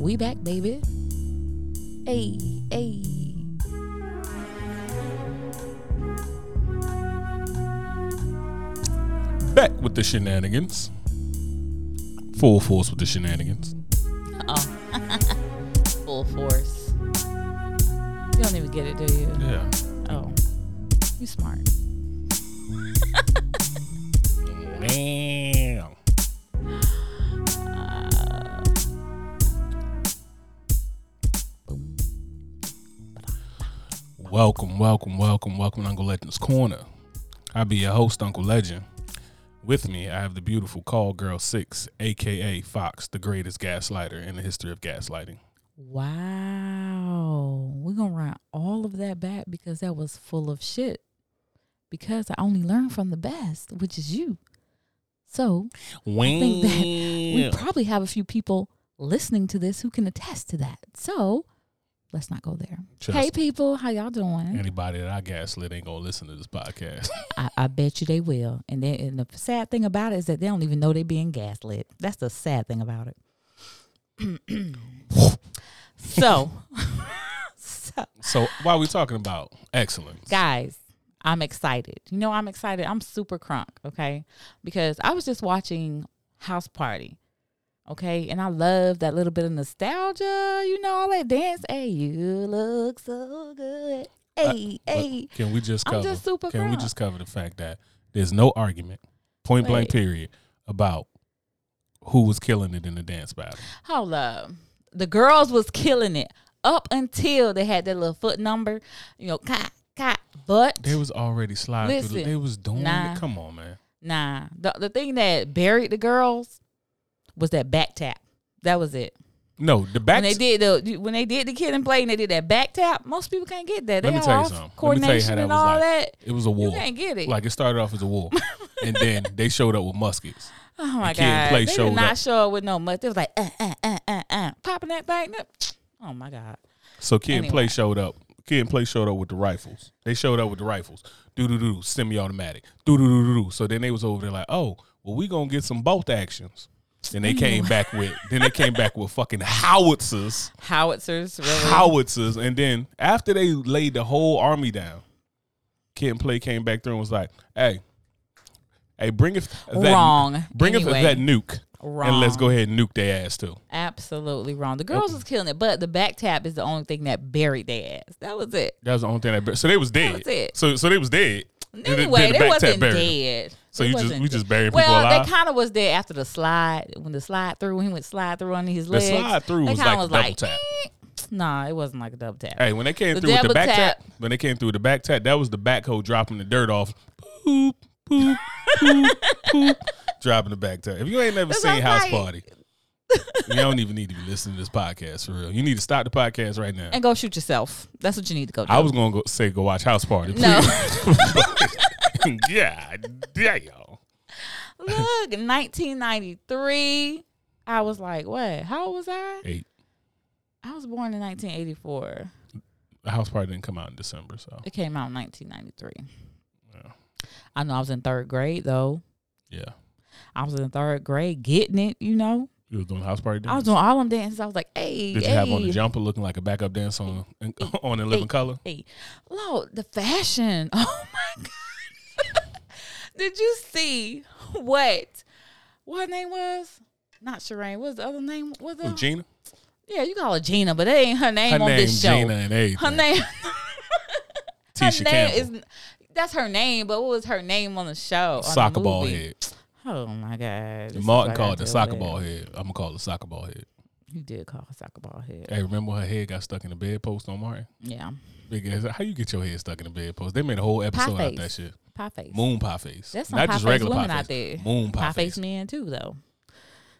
We back, baby. Hey, hey. Back with the shenanigans. Full force with the shenanigans. Oh. Full force. You don't even get it, do you? Yeah. Oh. You smart. Welcome, welcome, welcome, welcome to Uncle Legend's Corner. I'll be your host, Uncle Legend. With me, I have the beautiful Call Girl 6, aka Fox, the greatest gaslighter in the history of gaslighting. Wow. We're going to run all of that back because that was full of shit. Because I only learn from the best, which is you. So I think that we probably have a few people listening to this who can attest to that. So let's not go there. Trust hey, people, how y'all doing? Anybody that I gaslit ain't gonna listen to this podcast. I, I bet you they will. And, they, and the sad thing about it is that they don't even know they're being gaslit. That's the sad thing about it. so, so, so why are we talking about excellence? guys, I'm excited. You know, I'm excited. I'm super crunk, okay? Because I was just watching House Party, okay? And I love that little bit of nostalgia, you know, all that dance. Hey, you look so good. Uh, hey, Look, hey. Can we just cover? I'm just super can we just cover the fact that there's no argument, point blank period, about who was killing it in the dance battle. Hold up. The girls was killing it up until they had that little foot number, you know, cat, cat. But They was already sliding through. The, Listen, they was doing nah. it. Come on, man. nah, the the thing that buried the girls was that back tap. That was it. No, the back. when they did the when they did the kid and play and they did that back tap, most people can't get that. They Let me all tell you something. Let me tell you coordination that and was all like. that. It was a You war. can't get it. Like it started off as a war, and then they showed up with muskets. oh my Kid and god, Play they showed did not up. show up with no muskets. It was like uh, uh, uh, uh, uh, popping that thing up. Oh my god. So Kid and Play showed up. Kid and Play showed up with the rifles. They showed up with the rifles. Do do do semi-automatic. Do do do do do. So then they was over there like, oh, well, we gonna get some both actions. Then they came back with. Then they came back with fucking howitzers, Howitzers, really. howitzers, and then after they laid the whole army down, Kid and Play came back through and was like, hey, hey, bring it that, Wrong. bring Anyway. it that nuke, and let's go ahead and nuke their ass too. Absolutely wrong. The girls was killing it, but the back tap is the only thing that buried their ass. That was it. That was the only thing that. So they was dead. was it. So so they was dead. Anyway, did the they wasn't dead. So you just we just dead. burying people well, alive. they kind of was there after the slide when the slide through. When he went slide through under his The slide through was like double tap. "Eh." Nah, it wasn't like a double tap. Hey, when they came The through with the back tap, tap. when they came through with the back tap, that was the backhoe dropping the dirt off. Boop, boop, boop, boop, dropping the back tap. If you ain't never seen House like. Party, you don't even need to be listening to this podcast for real. You need to stop the podcast right now. And go shoot yourself. That's what you need to go do. I was gonna go say go watch House Party. No. yeah, yeah, y'all. Look, 1993. I was like, what? How old was I? Eight. I was born in 1984. The House Party didn't come out in December, so It came out in 1993. Yeah. I know I was in third grade though. yeah. I was in third grade getting it, you know. You was doing House Party. I was doing all them dances. I was like, hey, Did you hey, have on the jumper looking like a backup dance on on in living Hey. color? hey. Lord, the fashion. Oh my God. Did you see what what her name was? Not Shireen. What's the other name? What's the, oh, Gina? yeah, you call her Gina, but that ain't her name Her on name this show. Gina and everything. Her name Tisha her name Campbell. is that's her name, but what was her name on the show? on the soccer ball head. Oh my god. this Martin called the soccer with. ball head. I'm gonna call it soccer ball head. You did call her soccer ball head. Hey, remember her head got stuck in the bedpost on Martin? Yeah. Big ass. How you get your head stuck in the bedpost? They made a whole episode out that shit. Pie face. Moon pie face. That's some Not pie just face regular women pie out face. there. Moon pie, Pie face. face men too though.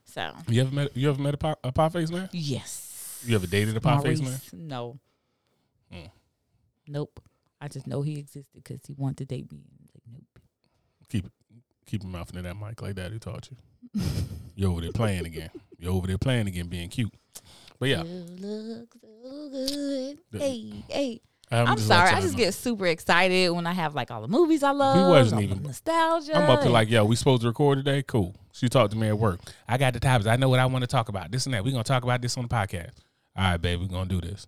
So You ever met you ever met a pie, a pie face man? yes. You ever dated a pie face man? Maurice, No. Hmm. Nope. I just know he existed because he wanted to date me. Like, nope. Keep it keep your mouth into that mic like that. Who taught you? You're over there playing again. You're over there playing again, being cute. But yeah, You look so good. The- Hey, hey. I'm, I'm sorry. I just know. get super excited when I have like all the movies I love. He wasn't even- nostalgia. I'm up to like, yo, we supposed to record today? Cool. She talked to me at work. I got the topics. I know what I want to talk about. This and that. We're gonna talk about this on the podcast. All right, babe, we're gonna do this.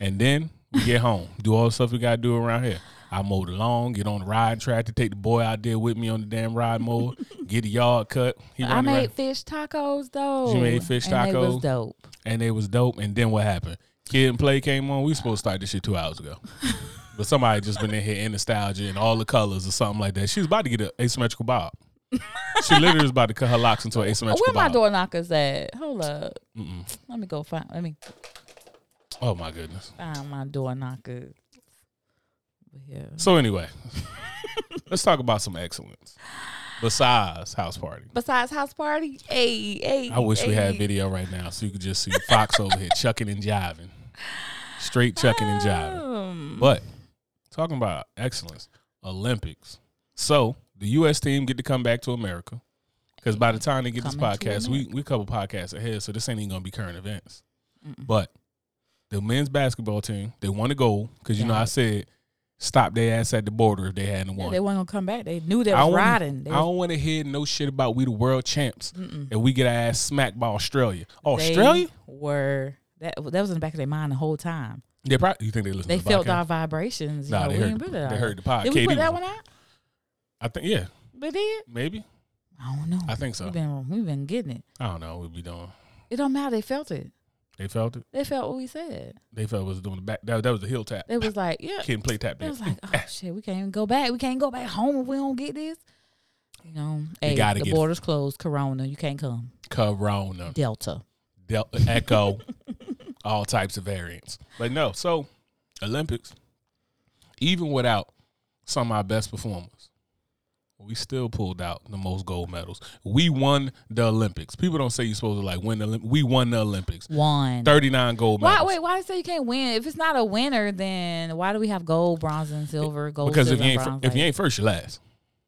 And then we get home, do all the stuff we gotta do around here. I mow the lawn, get on the ride track to take the boy out there with me on the damn ride mower, get the yard cut. He I made around. fish tacos though. You made fish and They was tacos? dope. and it was dope. And then what happened? Kid and Play came on. We supposed to start this shit two hours ago. But somebody just been in here in nostalgia and all the colors or something like that. She was about to get an asymmetrical bob. she literally was about to cut her locks into an asymmetrical where my bob. door knockers at? Hold up. Mm-mm. Let me go find. Let me Oh my goodness. find my door knockers. Yeah. So anyway, let's talk about some excellence. Besides house party. Besides house party, hey, hey. I wish we had hey. video right now so you could just see Fox over here chucking and jiving. Straight chucking and jiving. Um, But talking about excellence, Olympics. So the U.S. team get to come back to America because by the time they get this Coming to podcast, we we a couple podcasts ahead, so this ain't even gonna be current events. Mm-mm. But the men's basketball team, they won a goal because you know I said stop their ass at the border if they hadn't yeah, won. they weren't gonna come back. They knew they was don't riding. They I don't want to hear no shit about we the world champs Mm-mm. and we get our ass smacked by Australia. They Australia? were that that was in the back of their mind the whole time. They probably you think they listen They to the felt podcast? our vibrations. You Nah, know, they we heard, they heard the podcast. Did we put that one out? I think yeah, We did. maybe. I don't know. I think so. We've been we've been getting it. I don't know what we doing. It don't matter. They felt it. They felt it. They felt what we said. They felt it was doing the back. That, that was the heel tap. It was like, yeah. And play tap It was like, oh shit, we can't even go back. We can't go back home if we don't get this. You know, You hey, gotta the get it. borders closed. Corona, you can't come. Corona, Delta. Del- Echo, all types of variants. But no, so Olympics, even without some of our best performers, we still pulled out the most gold medals. We won the Olympics. People don't say you're supposed to like win the Olymp- We won the Olympics. Won 39 gold Why? medals. Wait. Why do say you can't win? If it's not a winner, then why do we have gold, bronze, and silver? Gold, because if you ain't bronze, if you ain't first, you last.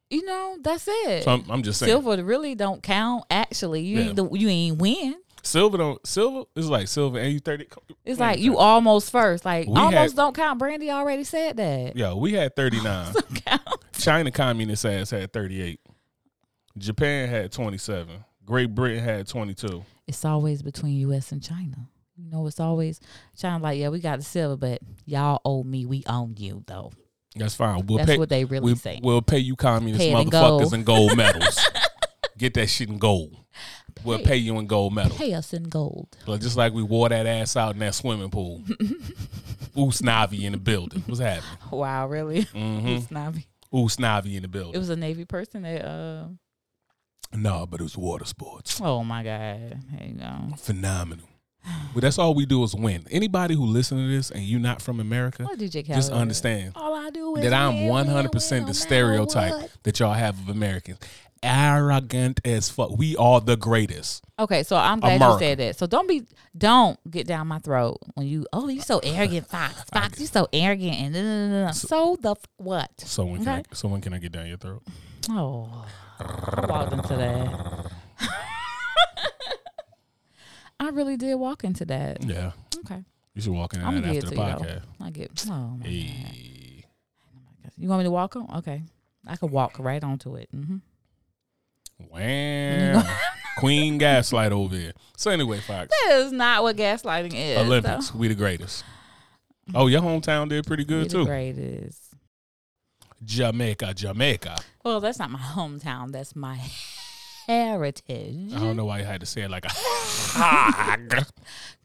you know, that's it. So I'm, I'm just saying. silver really don't count. Actually, you Yeah. ain't the, you ain't win. Silver don't silver is like silver and you 30. It's like you almost first. Like We almost had- don't count. Brandy already said that. Yo, we had 39. China communist ass had 38. Japan had 27. Great Britain had 22. It's always between U.S. and China. You know, it's always China. Like, yeah, we got the silver, but y'all owe me. We own you, though. That's fine. We'll That's pay what they really we, say. We'll pay you communist Pay motherfuckers gold. in gold medals. Get that shit in gold. We'll Pay- pay you in gold medal. Pay us in gold. But just like we wore that ass out in that swimming pool. Usnavi in the building. What's happening? Wow, really? Mm-hmm. It's Navi. Usnavi in the building. It was a Navy person that. uh no, but it was water sports. Oh my God! There you go. Phenomenal. But that's all we do is win. Anybody who listen to this and you not from America, Khaled? just understand All I do is that I'm win, win, 100% win, no the stereotype that y'all have of Americans. Arrogant as fuck. We are the greatest. Okay, so I'm glad America. you said that. So don't be, don't get down my throat when you. Oh, you so arrogant, Fox. Fox, you so arrogant, and da. so the f- what? So when can I, so when can I get down your throat? Oh, I walked into that. I really did walk into that. Yeah. Okay, You should walk in that after the podcast. I get. Oh my God. You want me to walk on? Okay, I could walk right onto it. hmm Wow. Queen Gaslight over here. So anyway, Fox. That is not what gaslighting is. Olympics. We the greatest. Oh, your hometown did pretty good We too. the greatest. Jamaica, Jamaica. Well, that's not my hometown. That's my heritage. I don't know why you had to say it like a hog.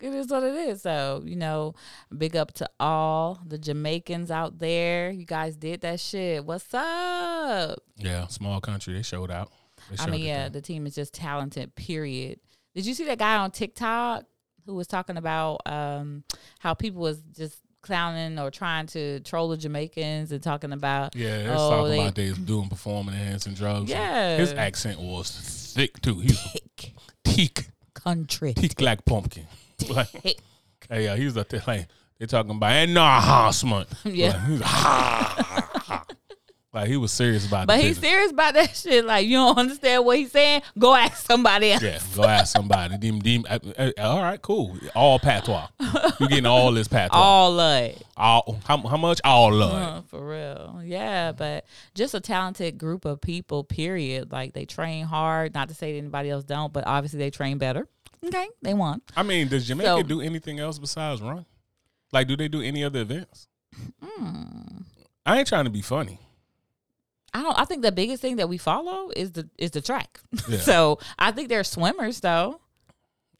It is what it is. So, you know, big up to all the Jamaicans out there. You guys did that shit. What's up? Yeah, small country. They showed out. I mean, yeah, the team is just talented, period. Did you see that guy on TikTok who was talking about um, how people was just clowning or trying to troll the Jamaicans and talking about Yeah, they're Oh, talking they- about they doing performing enhancing drugs. Yeah. His accent was thick too. He was thick country. teak like pumpkin. Like, Thick. hey, yeah, he's up there like they talking about enhancement. Yeah. Like, he's like, "Ha, ha, ha." Like he was serious about. But he's business. serious about that shit. Like you don't understand what he's saying. Go ask somebody else. Yeah, go ask somebody. Dem, dem, uh, uh, all right, cool. All patois. You're getting all this patois. All of it. All how, how much? All of. Uh, for real. Yeah, but just a talented group of people, period. Like they train hard. Not to say that anybody else don't, but obviously they train better. Okay. They won. I mean, does Jamaica So- do anything else besides run? Like, do they do any other events? Hmm. I ain't trying to be funny. I don't I think the biggest thing that we follow is the is the track. Yeah. so I think they're swimmers though.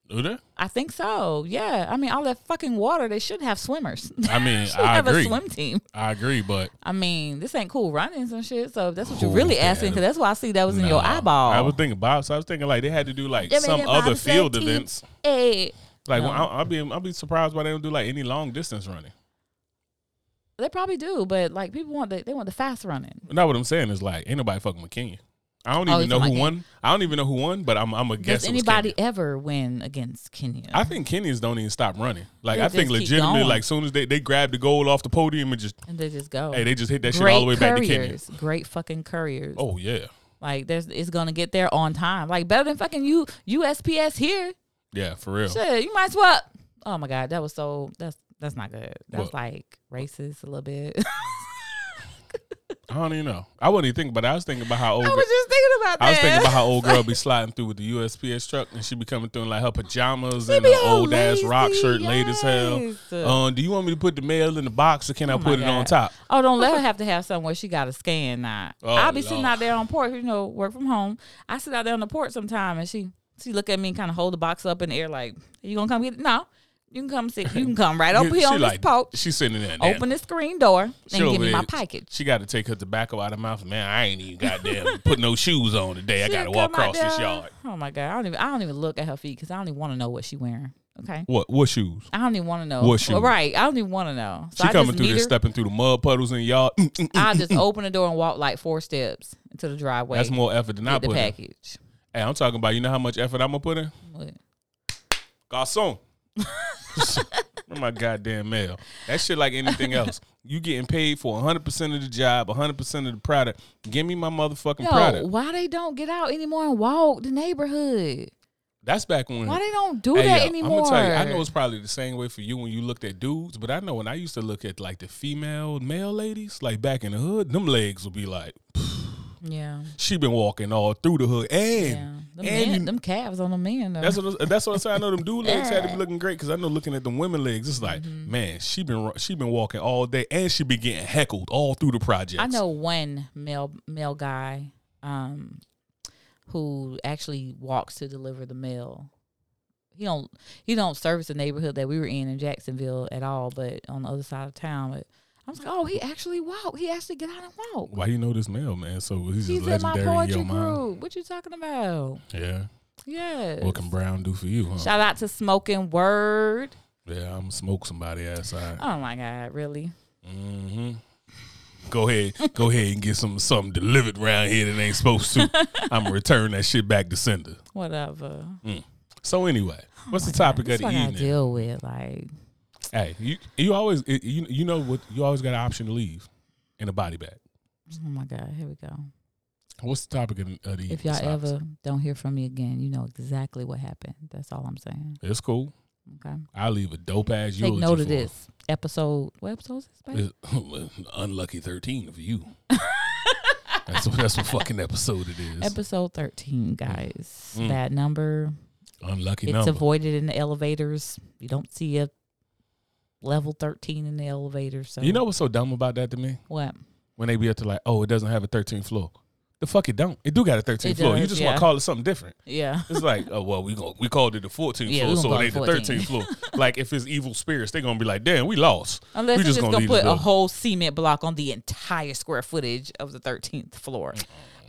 Do they? I think so. Yeah. I mean, all that fucking water, they should have swimmers. I mean, should I have agree. a swim team. I agree, but I mean, this ain't cool running some shit. So if that's what you're really asking, because that's why I see that was in your eyeball. I was thinking about. So I was thinking like they had to do like Yeah, some other field events. Hey, Like No. when I, I'll be I'll be surprised why they don't do like any long distance running. They probably do, but like people want the they want the fast running. Not what I'm saying is like ain't nobody fucking with Kenya. I don't Oh, even know who won. I don't even know who won, but I'm I'm a guess. Does anybody ever win against Kenya? I think Kenyans don't even stop running. Like They I think legitimately, like soon as they, they grab the goal off the podium and just and they just go. hey, they just hit that shit all the way back to Kenya. great fucking couriers. Oh yeah, Like there's it's gonna get there on time. Like better than fucking you USPS here. yeah, for real. Shit, you might as well. Oh my god, that was so that's that's not good. That's What? like racist a little bit. I don't even know. I wasn't even thinking but. I was thinking about how old. I was just thinking about that. I was thinking about how old girl be sliding through with the USPS truck and she be coming through in like her pajamas She and an old ass rock lazy, shirt, late as hell. Um, do you want me to put the mail in the box or can I Oh my put it on top? Oh, don't let her have to have somewhere she got to scan now. Oh, I'll be sitting out there on porch, you know, work from home. I sit out there on the porch sometime and she she look at me and kind of hold the box up in the air like, Are you gonna come get it? No. You can come sit. You can come right over here on like, this porch. She's sitting there. Open the screen door and She give me my package. She got to take her tobacco out of her mouth. Man, I ain't even goddamn put no shoes on today. I got to walk across this yard. Oh my god, I don't even I don't even look at her feet because I don't even want to know what she wearing. Okay, What? What shoes? I don't even want to know. What shoes? Right, I don't even want to know. So She I coming through there, stepping through the mud puddles in the yard. Mm, mm, I mm, just open the door and walk like four steps into the driveway. That's more effort than I get the put in. package. Hey, I'm talking about. You know how much effort I'm gonna put in? What? Garcon. My goddamn mail. That shit like anything else. You getting paid for 100% of the job, 100% of the product. Give me my motherfucking Yo, product. why they don't get out anymore and walk the neighborhood? That's back when. Why they don't do Hey, that yo, anymore? I'm gonna tell you, I know it's probably the same way for you when you looked at dudes, but I know when I used to look at like the female male ladies, like back in the hood, them legs would be like, yeah, she been walking all through the hood, and yeah. Them, and men, them calves on the men. Though. That's what that's what I say. I know them dude legs had to be looking great because I know looking at them women legs, it's like, Mm-hmm. man, she been she been walking all day and she been getting heckled all through the project. I know one male male guy um, who actually walks to deliver the mail. He don't he don't service the neighborhood that we were in in Jacksonville at all, but on the other side of town. But I was like, oh, he actually walked. He actually get out and walk. Why you know this male man? So he's, He's just in my legendary in your poetry group. What you talking about? Yeah. Yes. What can Brown do for you, huh? Shout out to Smoking Word. yeah, I'm smoke somebody outside. Oh my God, really? Mm-hmm. Go ahead, go ahead and get some something delivered around here that ain't supposed to. I'm gonna return that shit back to sender. Whatever. So anyway, what's the Oh topic God, of the what I deal with. Like, Hey, you you always you you know what you always got an option to leave in a body bag. oh my God, here we go. What's the topic of the, of the If y'all ever don't hear from me again, you know exactly what happened. That's all I'm saying. It's cool. Okay. I'll leave a dope ass Take note of this episode. What episode is this? Unlucky thirteen of you. that's what that's what fucking episode it is. Episode 13, guys. Mm. Bad number. Unlucky It's number. avoided in the elevators. You don't see a level 13 in the elevator. So you know what's so dumb about that to me? what? When they be up to like, oh, it doesn't have a 13th floor. The fuck it don't. It do got a 13th It floor. you does, just yeah. want to call it something different. Yeah. It's like, oh well, we go we called it the 14th Yeah, we floor, gonna so it ain't the 14. 13th floor. like if it's evil spirits, they gonna be like, damn, we lost. Unless we you're just gonna leave put a building. whole cement block on the entire square footage of the 13th floor. Oh,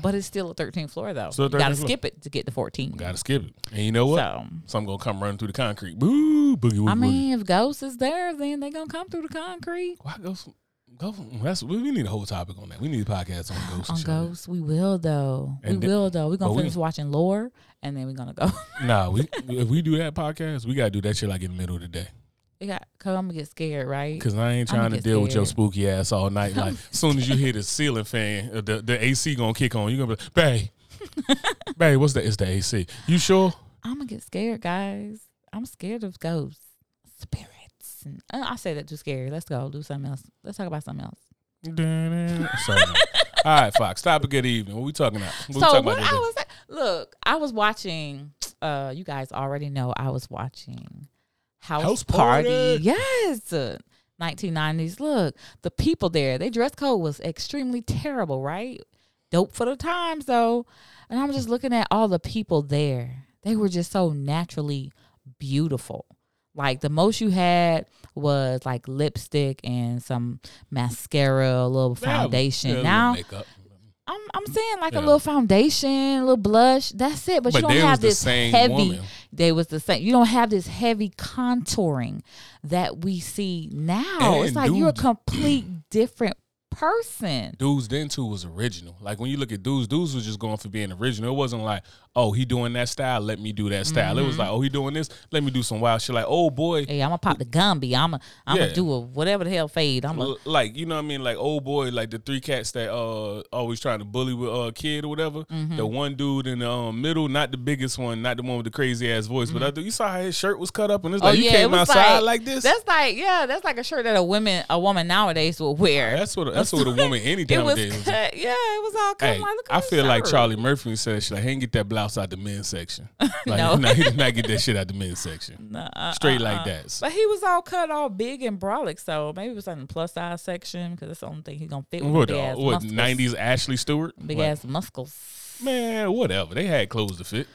but it's still a 13th floor though. Still a you got to 13th floor. skip it to get to 14. Gotta skip it. And you know what? So, Some gonna come running through the concrete. Boo, boogie woogie. I woogie. mean, if Ghost is there, then they going to come through the concrete. Why go? Go. That's we we need a whole topic on that. We need a podcast on ghosts. On and shit. Ghost, we will though. And we then- will though. We're gonna but we- finish watching Lore, and then we're gonna go. Nah, we if we do that podcast, we gotta do that shit like in the middle of the day. it got cause I'm gonna get scared, right? Cause I ain't trying to deal scared. with your spooky ass all night. Like, as soon as you hear the ceiling fan, uh, the the AC gonna kick on. You gonna be, like, babe, babe, what's that? It's the AC. You sure? I'm gonna get scared, guys. I'm scared of ghosts, spirits. Uh, I say that too scary. Let's go do something else. Let's talk about something else. Sorry. All right, Fox. Stop a good evening. What we talking about? What so talking what about I was look, I was watching. Uh, you guys already know I was watching House, House Party. Party. Yes. 1990s. Look, the people there, their dress code was extremely terrible, right? Dope for the times though. And I'm just looking at all the people there. They were just so naturally beautiful. Like the most you had was like lipstick and some mascara, a little foundation. Yeah, now I'm I'm saying like yeah. a little foundation, a little blush. That's it. But, but you don't have this heavy. Woman. They was the same. You don't have this heavy contouring that we see now. And it's like dude, you're a complete different person. Dudes then too was original. Like when you look at dudes, dudes was just going for being original. It wasn't like, oh, he doing that style, let me do that style. Mm-hmm. It was mm-hmm. like, oh, he doing this, let me do some wild shit. Like, oh boy, hey, I'm gonna pop the Gumby. I'm gonna, I'm gonna do a whatever the hell fade. I'm gonna like, you know what I mean? Like, oh boy, like the three cats that uh always trying to bully with a uh, kid or whatever. Mm-hmm. The one dude in the um, middle, not the biggest one, not the one with the crazy ass voice, mm-hmm. but you saw how his shirt was cut up and it's oh, like oh, you yeah, came outside like, like, this. That's like, yeah, that's like a shirt that a woman a woman nowadays will wear. That's what that's what a woman any was cut, Yeah, it was all. Hey, like, I feel like Charlie Murphy said, "She like, hey, get that blouse out the men's section." Like, no, he did not get that shit out the men's section. Nah, Straight uh-uh. like that. But he was all cut all big and brolic, so maybe it was in the plus size section because that's the only thing he's gonna fit with. What, uh, what nineties Ashley Stewart? Big like, ass muscles. Man, whatever. They had clothes to fit.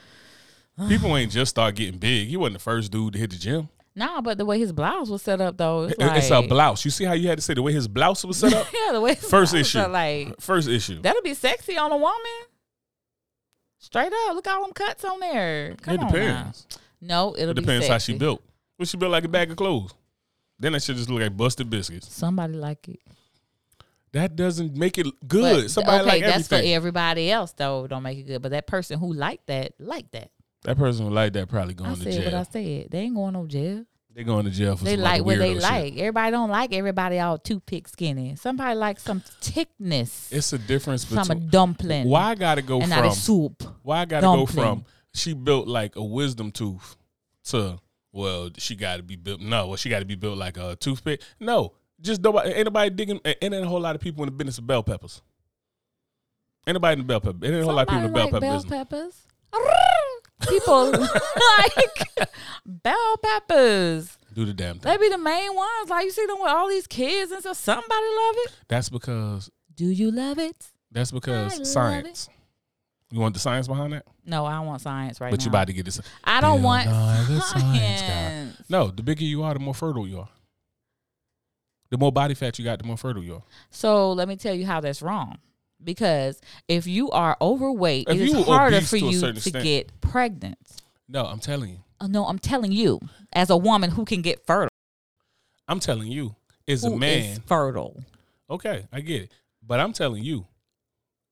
People ain't just start getting big. He wasn't the first dude to hit the gym. Nah, but the way his blouse was set up though, it's, it's a blouse. You see how you had to say the way his blouse was set up? yeah, the way first issue, like first issue. That'll be sexy on a woman. Straight up, look all them cuts on there. Come it depends. No, it'll it depends how she built. What she built like a bag of clothes. Then that should just look like busted biscuits. Somebody like it. That doesn't make it good. But, Somebody okay, like that's everything. for everybody else though. Don't make it good. But that person who liked that, like that. That person who like that probably going I to said jail. What I said, they ain't going no jail. They going to jail for something. they like what they shit. like. Everybody don't like everybody all toothpick skinny. Somebody likes some thickness. It's a difference between some dumpling. Why I gotta go and from soup? Why I gotta dumpling. go from she built like a wisdom tooth to well she got to be built no well she got to be built like a toothpick no just nobody ain't nobody digging ain't, a whole lot of people in the business of bell peppers. Ain't nobody in the bell pepper. Ain't a whole lot of people in the bell like pepper bell business. peppers. people like peppers do the damn thing. They be the main ones. Like you see them with all these kids and stuff. Somebody love it. That's because. Do you love it? That's because I science. You want the science behind that? No, I don't want science right but now. But you about to get this. I don't want science. science no, the bigger you are, the more fertile you are. The more body fat you got, the more fertile you are. So let me tell you how that's wrong. Because if you are overweight, if it is harder for you to extent. get pregnant. No, I'm telling you. Uh, no, I'm telling you, as a woman who can get fertile. I'm telling you, as a man fertile. Okay, I get it, but I'm telling you,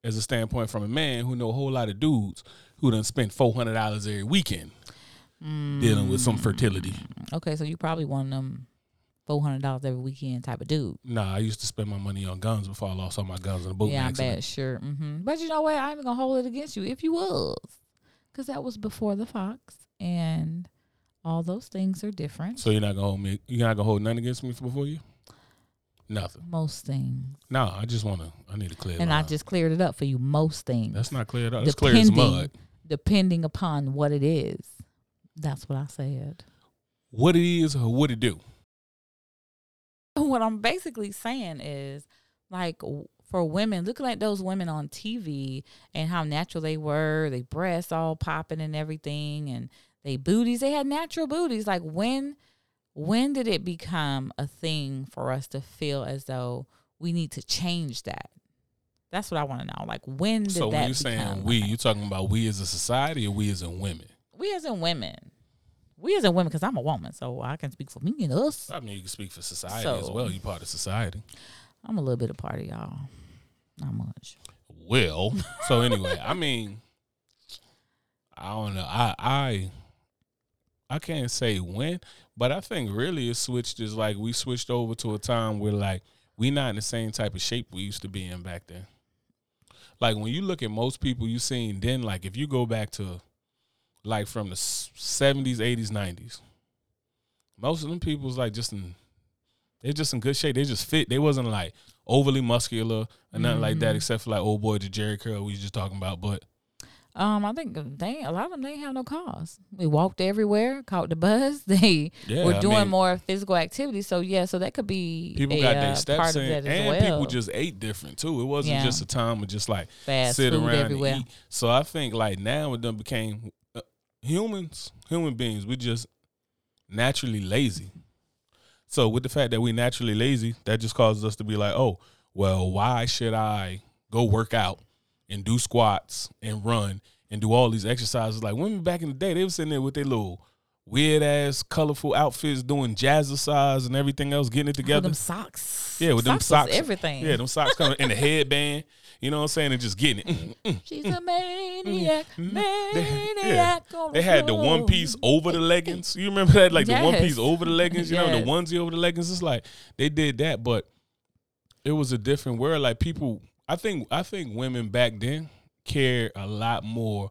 as a standpoint from a man who know a whole lot of dudes who done spent four hundred dollars every weekend mm. dealing with some fertility. Okay, so you probably one of them four hundred dollars every weekend type of dude. Nah, I used to spend my money on guns before I lost all my guns in the boat. Yeah, I bet sure. Mm-hmm. But you know what? I'm gonna hold it against you if you was, because that was before the Fox and all those things are different. So you're not gonna hold me. You're not gonna hold nothing against me before you. Nothing. Most things. No, I just want to. I need to clear. And I just cleared it up for you. Most things. That's not cleared up. It's clear as mud. Depending upon what it is, that's what I said. What it is or what it do. What I'm basically saying is, like, for women, looking at those women on TV and how natural they were, they breasts all popping and everything, and they booties, they had natural booties. Like when when did it become a thing for us to feel as though we need to change that? That's what I want to know. Like when did so that? So when you're saying we, you talking about we as a society or we as in women? We as in women. We as in women, because I'm a woman, so I can speak for me and us. I mean, you can speak for society so, as well. You're part of society. I'm a little bit a part of y'all. Not much. Well, so anyway, I mean, I don't know. I I I can't say when, But I think really it switched is like we switched over to a time where like we not in the same type of shape we used to be in back then. Like when you look at most people you seen then, like if you go back to like from the seventies, eighties, nineties, most of them people was like just in they're just in good shape. They just fit. They wasn't like overly muscular and nothing mm-hmm. like that, mm-hmm. except for like old boy the Jheri curl we was just talking about. But um, I think they a lot of them they have no cars. They walked everywhere, caught the bus. They yeah, were doing I mean, more physical activity. So yeah, so that could be people a, got their uh, steps in, and well. people just ate different too. It wasn't yeah. just a time of just like Fast sit around everywhere. and eat. So I think like now it done became uh, humans, human beings. We just naturally lazy. So with the fact that we naturally lazy, that just causes us to be like, oh, well, why should I go work out and do squats and run and do all these exercises? Like women back in the day, they were sitting there with their little weird ass colorful outfits doing jazzercise and everything else, getting it together. With them socks. Yeah, with socks them socks. Everything. Yeah, them socks coming in the headband. You know what I'm saying? And just getting it. Mm, mm, mm, She's a maniac, maniac. Yeah. They had the one piece over the leggings. You remember that? Like yes. the one piece over the leggings, you yes. know, the onesie over the leggings. It's like they did that, but it was a different world. Like people I think I think women back then care a lot more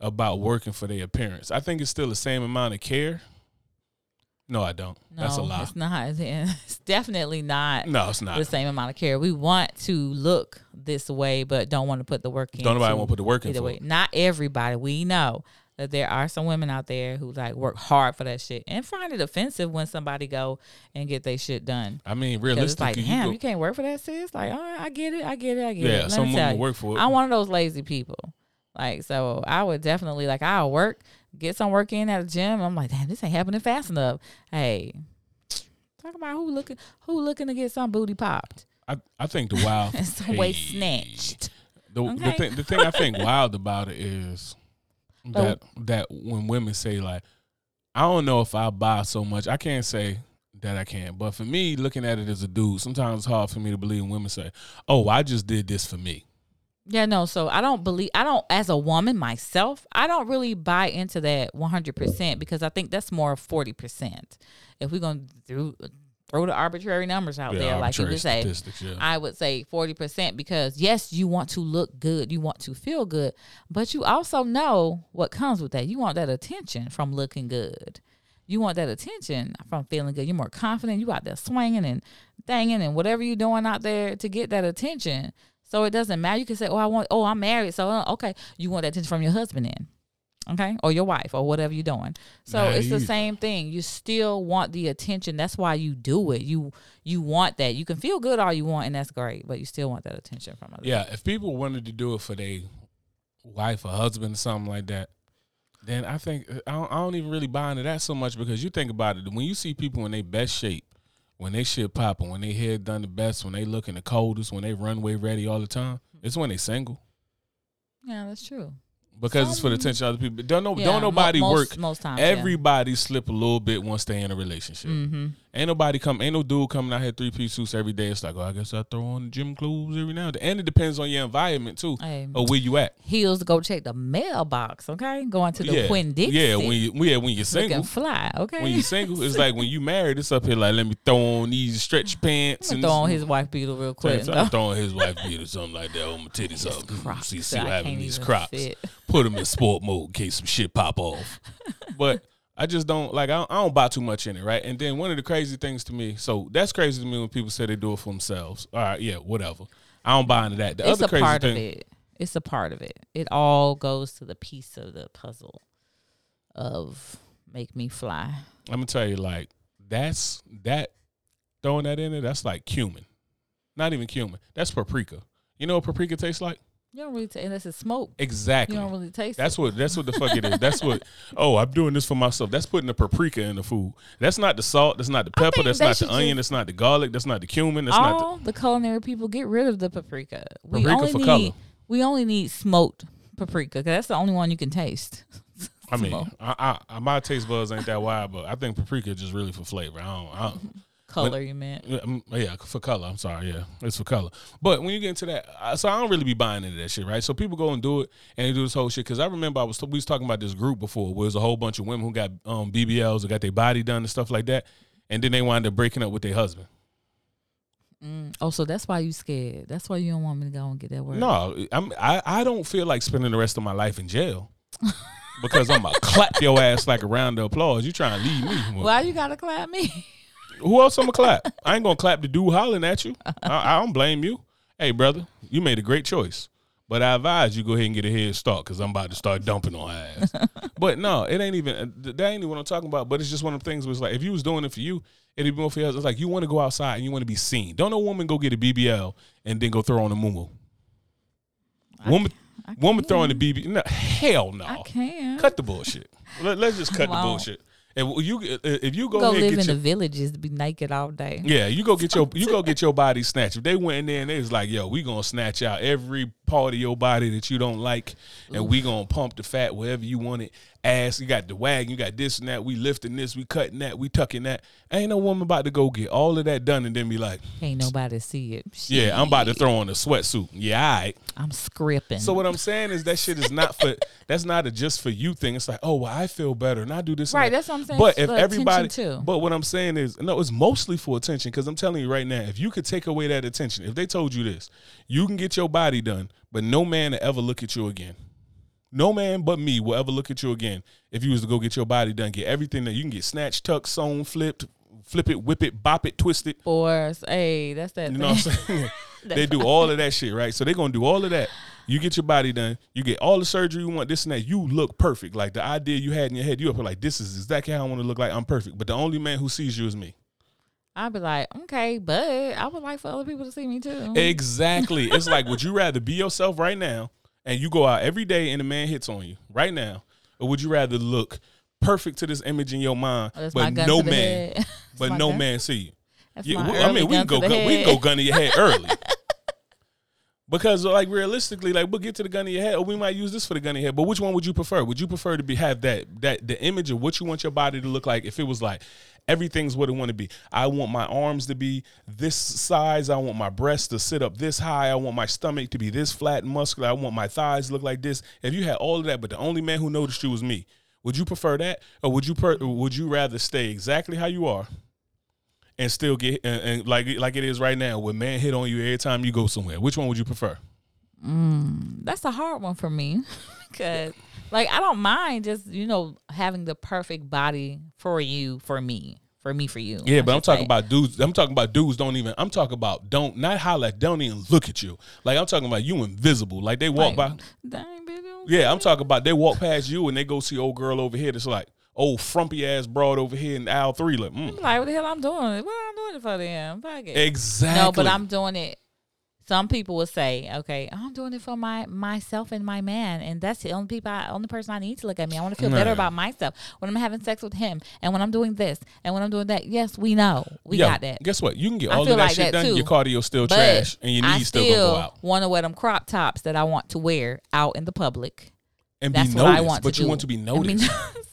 about working for their appearance. I think it's still the same amount of care. No, I don't. No, That's a lie. It's not. It's definitely not. No, it's not the same amount of care. We want to look this way, but don't want to put the work in. Don't nobody want to put the work in. Either way, not everybody. We know that there are some women out there who like work hard for that shit and find it offensive when somebody go and get their shit done. I mean, realistically, it's like, damn, you, you, can't work for that, sis. Like, oh, I get it, I get it, I get yeah, it. Yeah, some women work for it. I'm one of those lazy people. Like, so I would definitely like I'll work, get some work in at a gym. I'm like, damn, this ain't happening fast enough. Hey, talk about who looking who looking to get some booty popped. I I think the wild some waist snatched. The, okay. the thing the thing I think wild about it is that that when women say like, I don't know if I buy so much. I can't say that I can, but for me, looking at it as a dude, sometimes it's hard for me to believe when women say, "Oh, I just did this for me." Yeah, no. So I don't believe I don't as a woman myself, I don't really buy into that 100% because I think that's more 40%. If we're going to throw the arbitrary numbers out yeah, there, like you would say. Yeah. I would say 40% because yes, you want to look good, you want to feel good, but you also know what comes with that. You want that attention from looking good. You want that attention from feeling good. You're more confident. You out there swinging and thanging and whatever you're doing out there to get that attention. So it doesn't matter. You can say, "Oh, I want. Oh, I'm married. So uh, okay, you want that attention from your husband then." okay or your wife or whatever you're doing so it's the same thing you still want the attention that's why you do it you you want that you can feel good all you want and that's great but you still want that attention from others yeah if people wanted to do it for their wife or husband or something like that then i think I don't, I don't even really buy into that so much because you think about it when you see people in their best shape when they shit popping when they head done the best when they looking the coldest when they runway ready all the time it's when they single yeah that's true because Some, it's for the attention of other people. Don't know, yeah, don't nobody most, work. Most times, everybody yeah. slip a little bit once they in a relationship. Mm-hmm. Ain't nobody come, ain't no dude coming out here three piece suits every day. It's like, oh, I guess I throw on gym clothes every now and then. And it depends on your environment too, hey, or where you at. Heels go check the mailbox. Okay, going to the yeah. Winn-Dixie. Yeah, when you, yeah, when you're single, fly. Okay, when you're single, it's like when you married. It's up here like, let me throw on these stretch pants and throw on his wife beater real quick. I'm throwing his wife beater something like that on my titties up. See, see what happens these crops. Fit. Put them in sport mode in case some shit pop off. But I just don't like. I don't, I don't, buy too much in it, right? And then one of the crazy things to me, so that's crazy to me when people say they do it for themselves. All right, yeah, whatever. I don't buy into that. The it's other crazy part thing, of it. It's a part of it. It all goes to the piece of the puzzle of make me fly. I'm gonna tell you, like that's that throwing that in there. That's like cumin, not even cumin. That's paprika. You know what paprika tastes like? You don't really taste unless it's smoke. Exactly. You don't really taste. That's it. what. That's what the fuck it is. That's what. Oh, I'm doing this for myself. That's putting the paprika in the food. That's not the salt. That's not the pepper. That's not the onion. That's not the garlic. That's not the cumin. That's all not the, the culinary people get rid of the paprika. We paprika only for need, color. We only need smoked paprika. Cause that's the only one you can taste. I mean, I, I, my taste buds ain't that wild, but I think paprika is just really for flavor. I don't. I don't Color, you meant? mm, Yeah, for color. I'm sorry. Yeah, it's for color. But when you get into that, so I don't really be buying into that shit, right? So people go and do it, and they do this whole shit. Because I remember I was we was talking about this group before, where there's a whole bunch of women who got um, BBLs or got their body done and stuff like that, and then they wind up breaking up with their husband. Mm. Oh, so that's why you scared. That's why you don't want me to go and get that work. No, I'm, I I don't feel like spending the rest of my life in jail. because I'm gonna clap your ass like a round of applause. You trying to leave me? Why you gotta clap me? Who else I'm gonna clap? I ain't gonna clap the dude hollering at you. I, I, don't blame you. Hey, brother, you made a great choice. But I advise you go ahead and get a head start because I'm about to start dumping on her ass. but no, it ain't even that ain't even what I'm talking about. But it's just one of the things was like if you was doing it for you, it'd be more for you. It's like you want to go outside and you want to be seen. Don't no woman go get a BBL and then go throw on a moo Woman, woman throwing the BBL. No, hell no. I can cut the bullshit. Let, us just cut wow. the bullshit. If you if you go, go live in your, the villages to be naked all day. Yeah, you go get your you go get your body snatched. If they went in there and they was like, "Yo, we gonna snatch out every part of your body that you don't like, and Oof. we gonna pump the fat wherever you want it." Ass, you got the wagon, you got this and that. We lifting this, we cutting that, we tucking that. Ain't no woman about to go get all of that done and then be like, "Ain't nobody see it." Shit. Yeah, I'm about to throw on a sweatsuit. Yeah, all right. I'm scripting. So what I'm saying is that shit is not for. that's not a just for you thing. It's like, oh, well, I feel better and I do this. Right. That. That's what I'm saying. But if everybody, too. but what I'm saying is, no, it's mostly for attention. Because I'm telling you right now, if you could take away that attention, if they told you this, you can get your body done, but no man will ever look at you again. No man but me will ever look at you again if you was to go get your body done. Get everything that you can get snatched, tucked, sewn, flipped, flip it, whip it, bop it, twist it. Or hey, that's that. You know what I'm saying? they do all of that shit, right? So they're gonna do all of that. You get your body done, you get all the surgery you want, this and that. You look perfect. Like the idea you had in your head, you up like, this is exactly how I want to look like. I'm perfect. But the only man who sees you is me. I'd be like, okay, but I would like for other people to see me too. Exactly. it's like, would you rather be yourself right now and you go out every day and a man hits on you right now, or would you rather look perfect to this image in your mind, oh, but no man, but no gun. man see you? Yeah, I mean, we can go, gun, we can go gun to your head early. Because like realistically, like we'll get to the gun in your head, or we might use this for the gun in your head. But which one would you prefer? Would you prefer to be have that that the image of what you want your body to look like? If it was like everything's what it want to be. I want my arms to be this size. I want my breasts to sit up this high. I want my stomach to be this flat and muscular. I want my thighs to look like this. If you had all of that, but the only man who noticed you was me, would you prefer that, or would you per, would you rather stay exactly how you are? and still get and, and, like like it is right now, with man hit on you every time you go somewhere. Which one would you prefer? Mm, that's a hard one for me because like I don't mind just you know having the perfect body for you for me for me for you. Yeah, I but I'm talking say. about dudes. I'm talking about dudes. Don't even. I'm talking about don't not holler. Don't even look at you. Like I'm talking about you invisible. Like they walk like, by. Yeah, I'm talking about they walk past you and they go see old girl over here. That's like old frumpy ass broad over here in aisle three. Like, mm. like, what the hell I'm doing? What I'm I doing it for them? Exactly. No, but I'm doing it. Some people will say, "Okay, I'm doing it for my myself and my man, and that's the only people, I, only person I need to look at me. I want to feel better about myself when I'm having sex with him, and when I'm doing this, and when I'm doing that. Yes, we know, we Yo, got that. Guess what? You can get all of that like shit that done. Too. Your cardio still but trash, and your knees I still, still go out. Want to wear them crop tops that I want to wear out in the public, and that's be noticed. but you do. want to be noticed.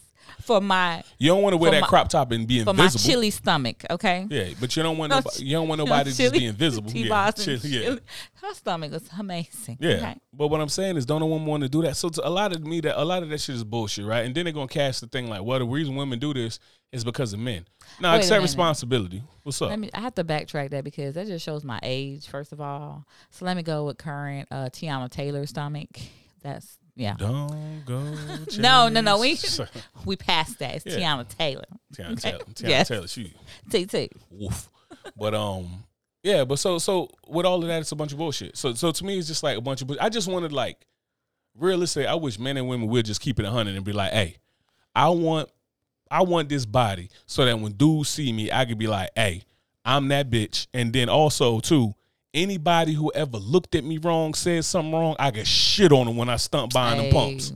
for my. You don't want to wear that my, crop top and be invisible. For my chilly stomach, okay. Yeah, but you don't want no, nobody, you don't want nobody to just be invisible. Yeah, chili, yeah. Her stomach is amazing. Yeah, okay. but what I'm saying is, don't no woman want to do that. So a lot of me, that a lot of that shit is bullshit, right? And then they're gonna cast the thing like, well, the reason women do this is because of men. Now, accept responsibility. What's up? Me, I have to backtrack that because that just shows my age, first of all. So let me go with current uh, Teyana Taylor stomach. That's yeah. Don't go. no, no, no. We we passed that. It's yeah. Teyana Taylor. Teyana okay. Taylor. Teyana yes. Taylor. She. TT. Woof. But um, yeah. But so so with all of that, it's a bunch of bullshit. So so to me, it's just like a bunch of. I just wanted like, realistically, I wish men and women would just keep it a hundred and be like, hey, I want, I want this body so that when dudes see me, I could be like, hey, I'm that bitch, and then also too anybody who ever looked at me wrong, said something wrong, I get shit on them when I stunt buying hey. the pumps.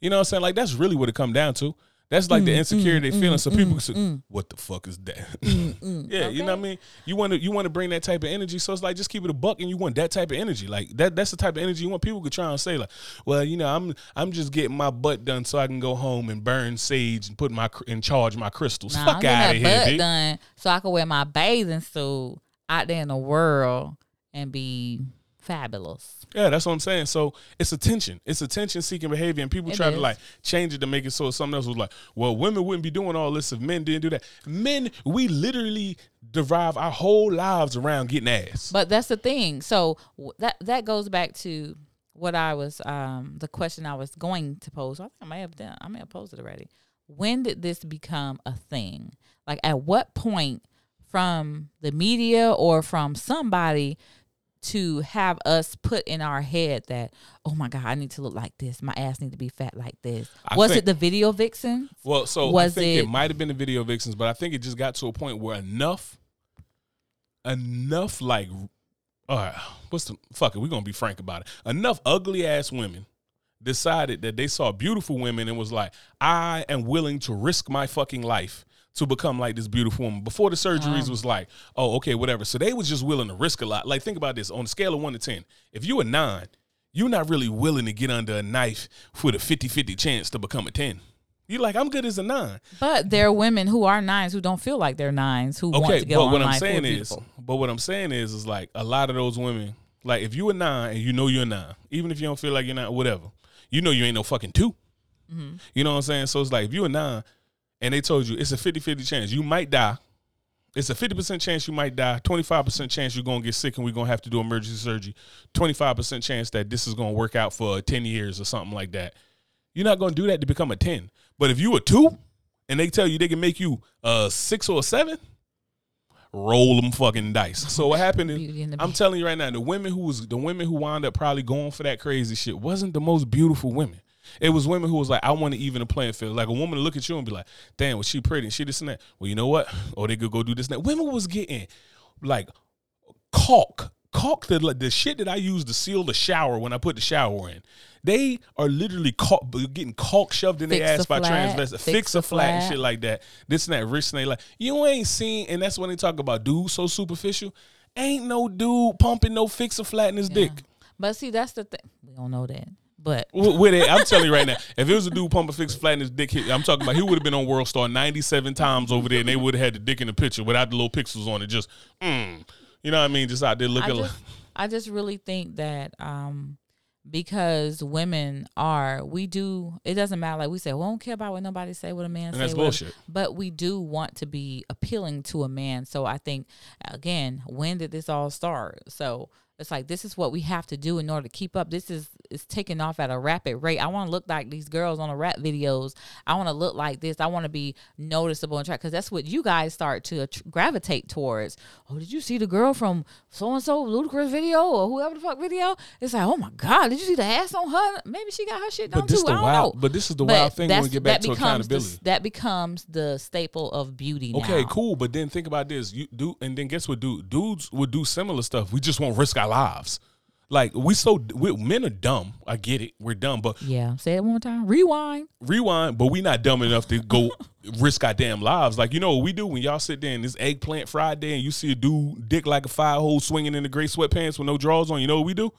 You know what I'm saying? Like that's really what it come down to. That's like mm, the insecurity mm, feeling. Mm, so people say, mm. "What the fuck is that?" Mm, mm. yeah, okay. you know what I mean. You want to you want to bring that type of energy. So it's like just keep it a buck, and you want that type of energy. Like that. That's the type of energy you want. People could try and say like, "Well, you know, I'm I'm just getting my butt done so I can go home and burn sage and put my and charge my crystals." Nah, Fuck out of here, done so I can wear my bathing suit out there in the world and be fabulous. Yeah, that's what I'm saying. So it's attention. It's attention seeking behavior, and people it try is. to like change it to make it so something else was like, well, women wouldn't be doing all this if men didn't do that. Men, we literally derive our whole lives around getting ass. But that's the thing. So that that goes back to what I was um the question I was going to pose. I think I may have done. I may have posed it already. When did this become a thing? Like at what point from the media or from somebody to have us put in our head that oh my god i need to look like this. My ass need to be fat like this. I was think, it the video vixens? Well so was I think it, it might have been the video vixens but i think it just got to a point where enough enough like all right what's the fuck it we're gonna be frank about it. Enough ugly ass women decided that they saw beautiful women and was like i am willing to risk my fucking life to become like this beautiful woman. Before the surgeries um, was like, oh, okay, whatever. So they was just willing to risk a lot. Like think about this on a scale of one to ten. If you a nine, you're not really willing to get under a knife for the 50-50 chance to become a ten. You're like, I'm good as a nine. But there are women who are nines who don't feel like they're nines who okay, want to get but what I'm saying is, but what I'm saying is, is like a lot of those women, like if you a nine and you know you're a nine, even if you don't feel like you're not, whatever, you know you ain't no fucking 2 mm-hmm. You know what I'm saying? So it's like if you a nine, and they told you it's a 50-50 chance. You might die. It's a 50% chance you might die. 25% chance you're going to get sick and we're going to have to do emergency surgery. 25% chance that this is going to work out for 10 years or something like that. You're not going to do that to become a 10 but if you a 2 and they tell you they can make you a 6 or a 7 roll them fucking dice. So what happened is, I'm telling you right now, the women who was the women who wound up probably going for that crazy shit wasn't the most beautiful women. It was women who was like, I want to even a playing field. Like a woman to look at you and be like, damn, was she pretty? And she this and that. Well, you know what? Or oh, they could go do this and that. Women was getting like caulk. Caulk the like, the shit that I use to seal the shower when I put the shower in. They are literally caulk, getting caulk shoved in their ass by transvestites. Fix, fix a flat, flat and shit like that. This and that. Rich and they like, you ain't seen, and that's when they talk about dudes so superficial. Ain't no dude pumping no fix a flat in his yeah. dick. But see, that's the thing. We don't know that. But with it, I'm telling you right now, if it was a dude pumping fix flat in his dick, I'm talking about he would have been on World Star 97 times over there, and they would have had the dick in the picture without the little pixels on it. Just, mm, you know what I mean? Just out there looking. I just, I just really think that um, because women are, we do. It doesn't matter. Like we say, we don't care about what nobody say, what a man and say. That's bullshit. But we do want to be appealing to a man. So I think again, when did this all start? So it's like this is what we have to do in order to keep up. This is is taking off at a rapid rate. I want to look like these girls on the rap videos. I want to look like this. I want to be noticeable and track because that's what you guys start to gravitate towards. Oh, did you see the girl from so and so Ludacris video or whoever the fuck video? It's like, oh my god, did you see the ass on her? Maybe she got her shit done too. I don't wild, know. But this is the but wild thing when we get back to accountability. The, that becomes the staple of beauty. Okay, now. cool. But then think about this. You do, and then guess what? Dude, dudes would do similar stuff. We just won't risk our lives. Like we so we, men are dumb. I get it. We're dumb, but yeah. Say it one more time. Rewind. Rewind. But we not dumb enough to go risk our damn lives. Like you know what we do when y'all sit there in this eggplant Friday and you see a dude dick like a fire hole swinging in the gray sweatpants with no drawers on. You know what we do?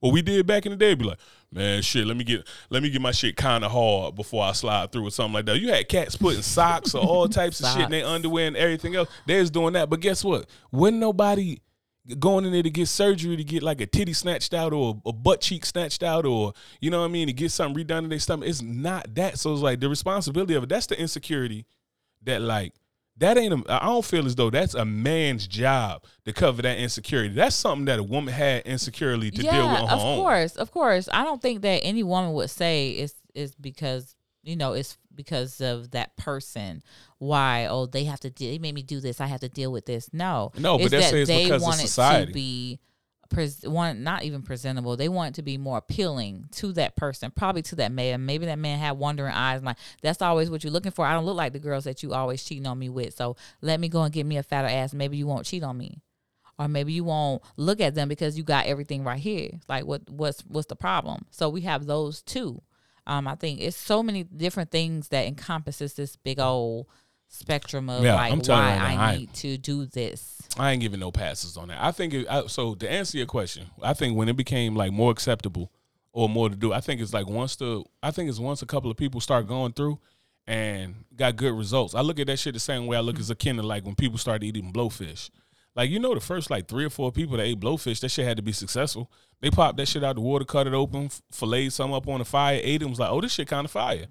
What we did back in the day, be like, man, shit. Let me get let me get my shit kind of hard before I slide through or something like that. You had cats putting socks or all types of shit in their underwear and everything else. They was doing that, but guess what? When nobody going in there to get surgery to get like a titty snatched out or a butt cheek snatched out or you know what I mean to get something redone in their stomach. It's not that. So it's like the responsibility of it. That's the insecurity that like that ain't a, I don't feel as though that's a man's job to cover that insecurity. That's something that a woman had insecurity to yeah, deal with on her own. Of course, of course. I don't think that any woman would say it's is because you know it's because of that person. Why? Oh they have to de- they made me do this. I have to deal with this. No. No but that they want it to be pres- want not even presentable. They want it to be more appealing to that person probably to that man. Maybe that man had wandering eyes like that's always what you're looking for. I don't look like the girls that you always cheating on me with. So let me go and get me a fatter ass. Maybe you won't cheat on me. Or maybe you won't look at them because you got everything right here. Like what what's what's the problem? So we have those two Um, I think it's so many different things that encompasses this big old spectrum of yeah, like why right I, I need to do this. I ain't giving no passes on that. I think it, I, so. To answer your question, I think when it became like more acceptable or more to do, I think it's like once the I think it's once a couple of people start going through and got good results. I look at that shit the same way I look as akin to like when people started eating blowfish. Like you know, the first like three or four people that ate blowfish, that shit had to be successful. They popped that shit out the water, cut it open, filleted some up on the fire, ate it. Was like, oh, this shit kind of fire. Mm-hmm.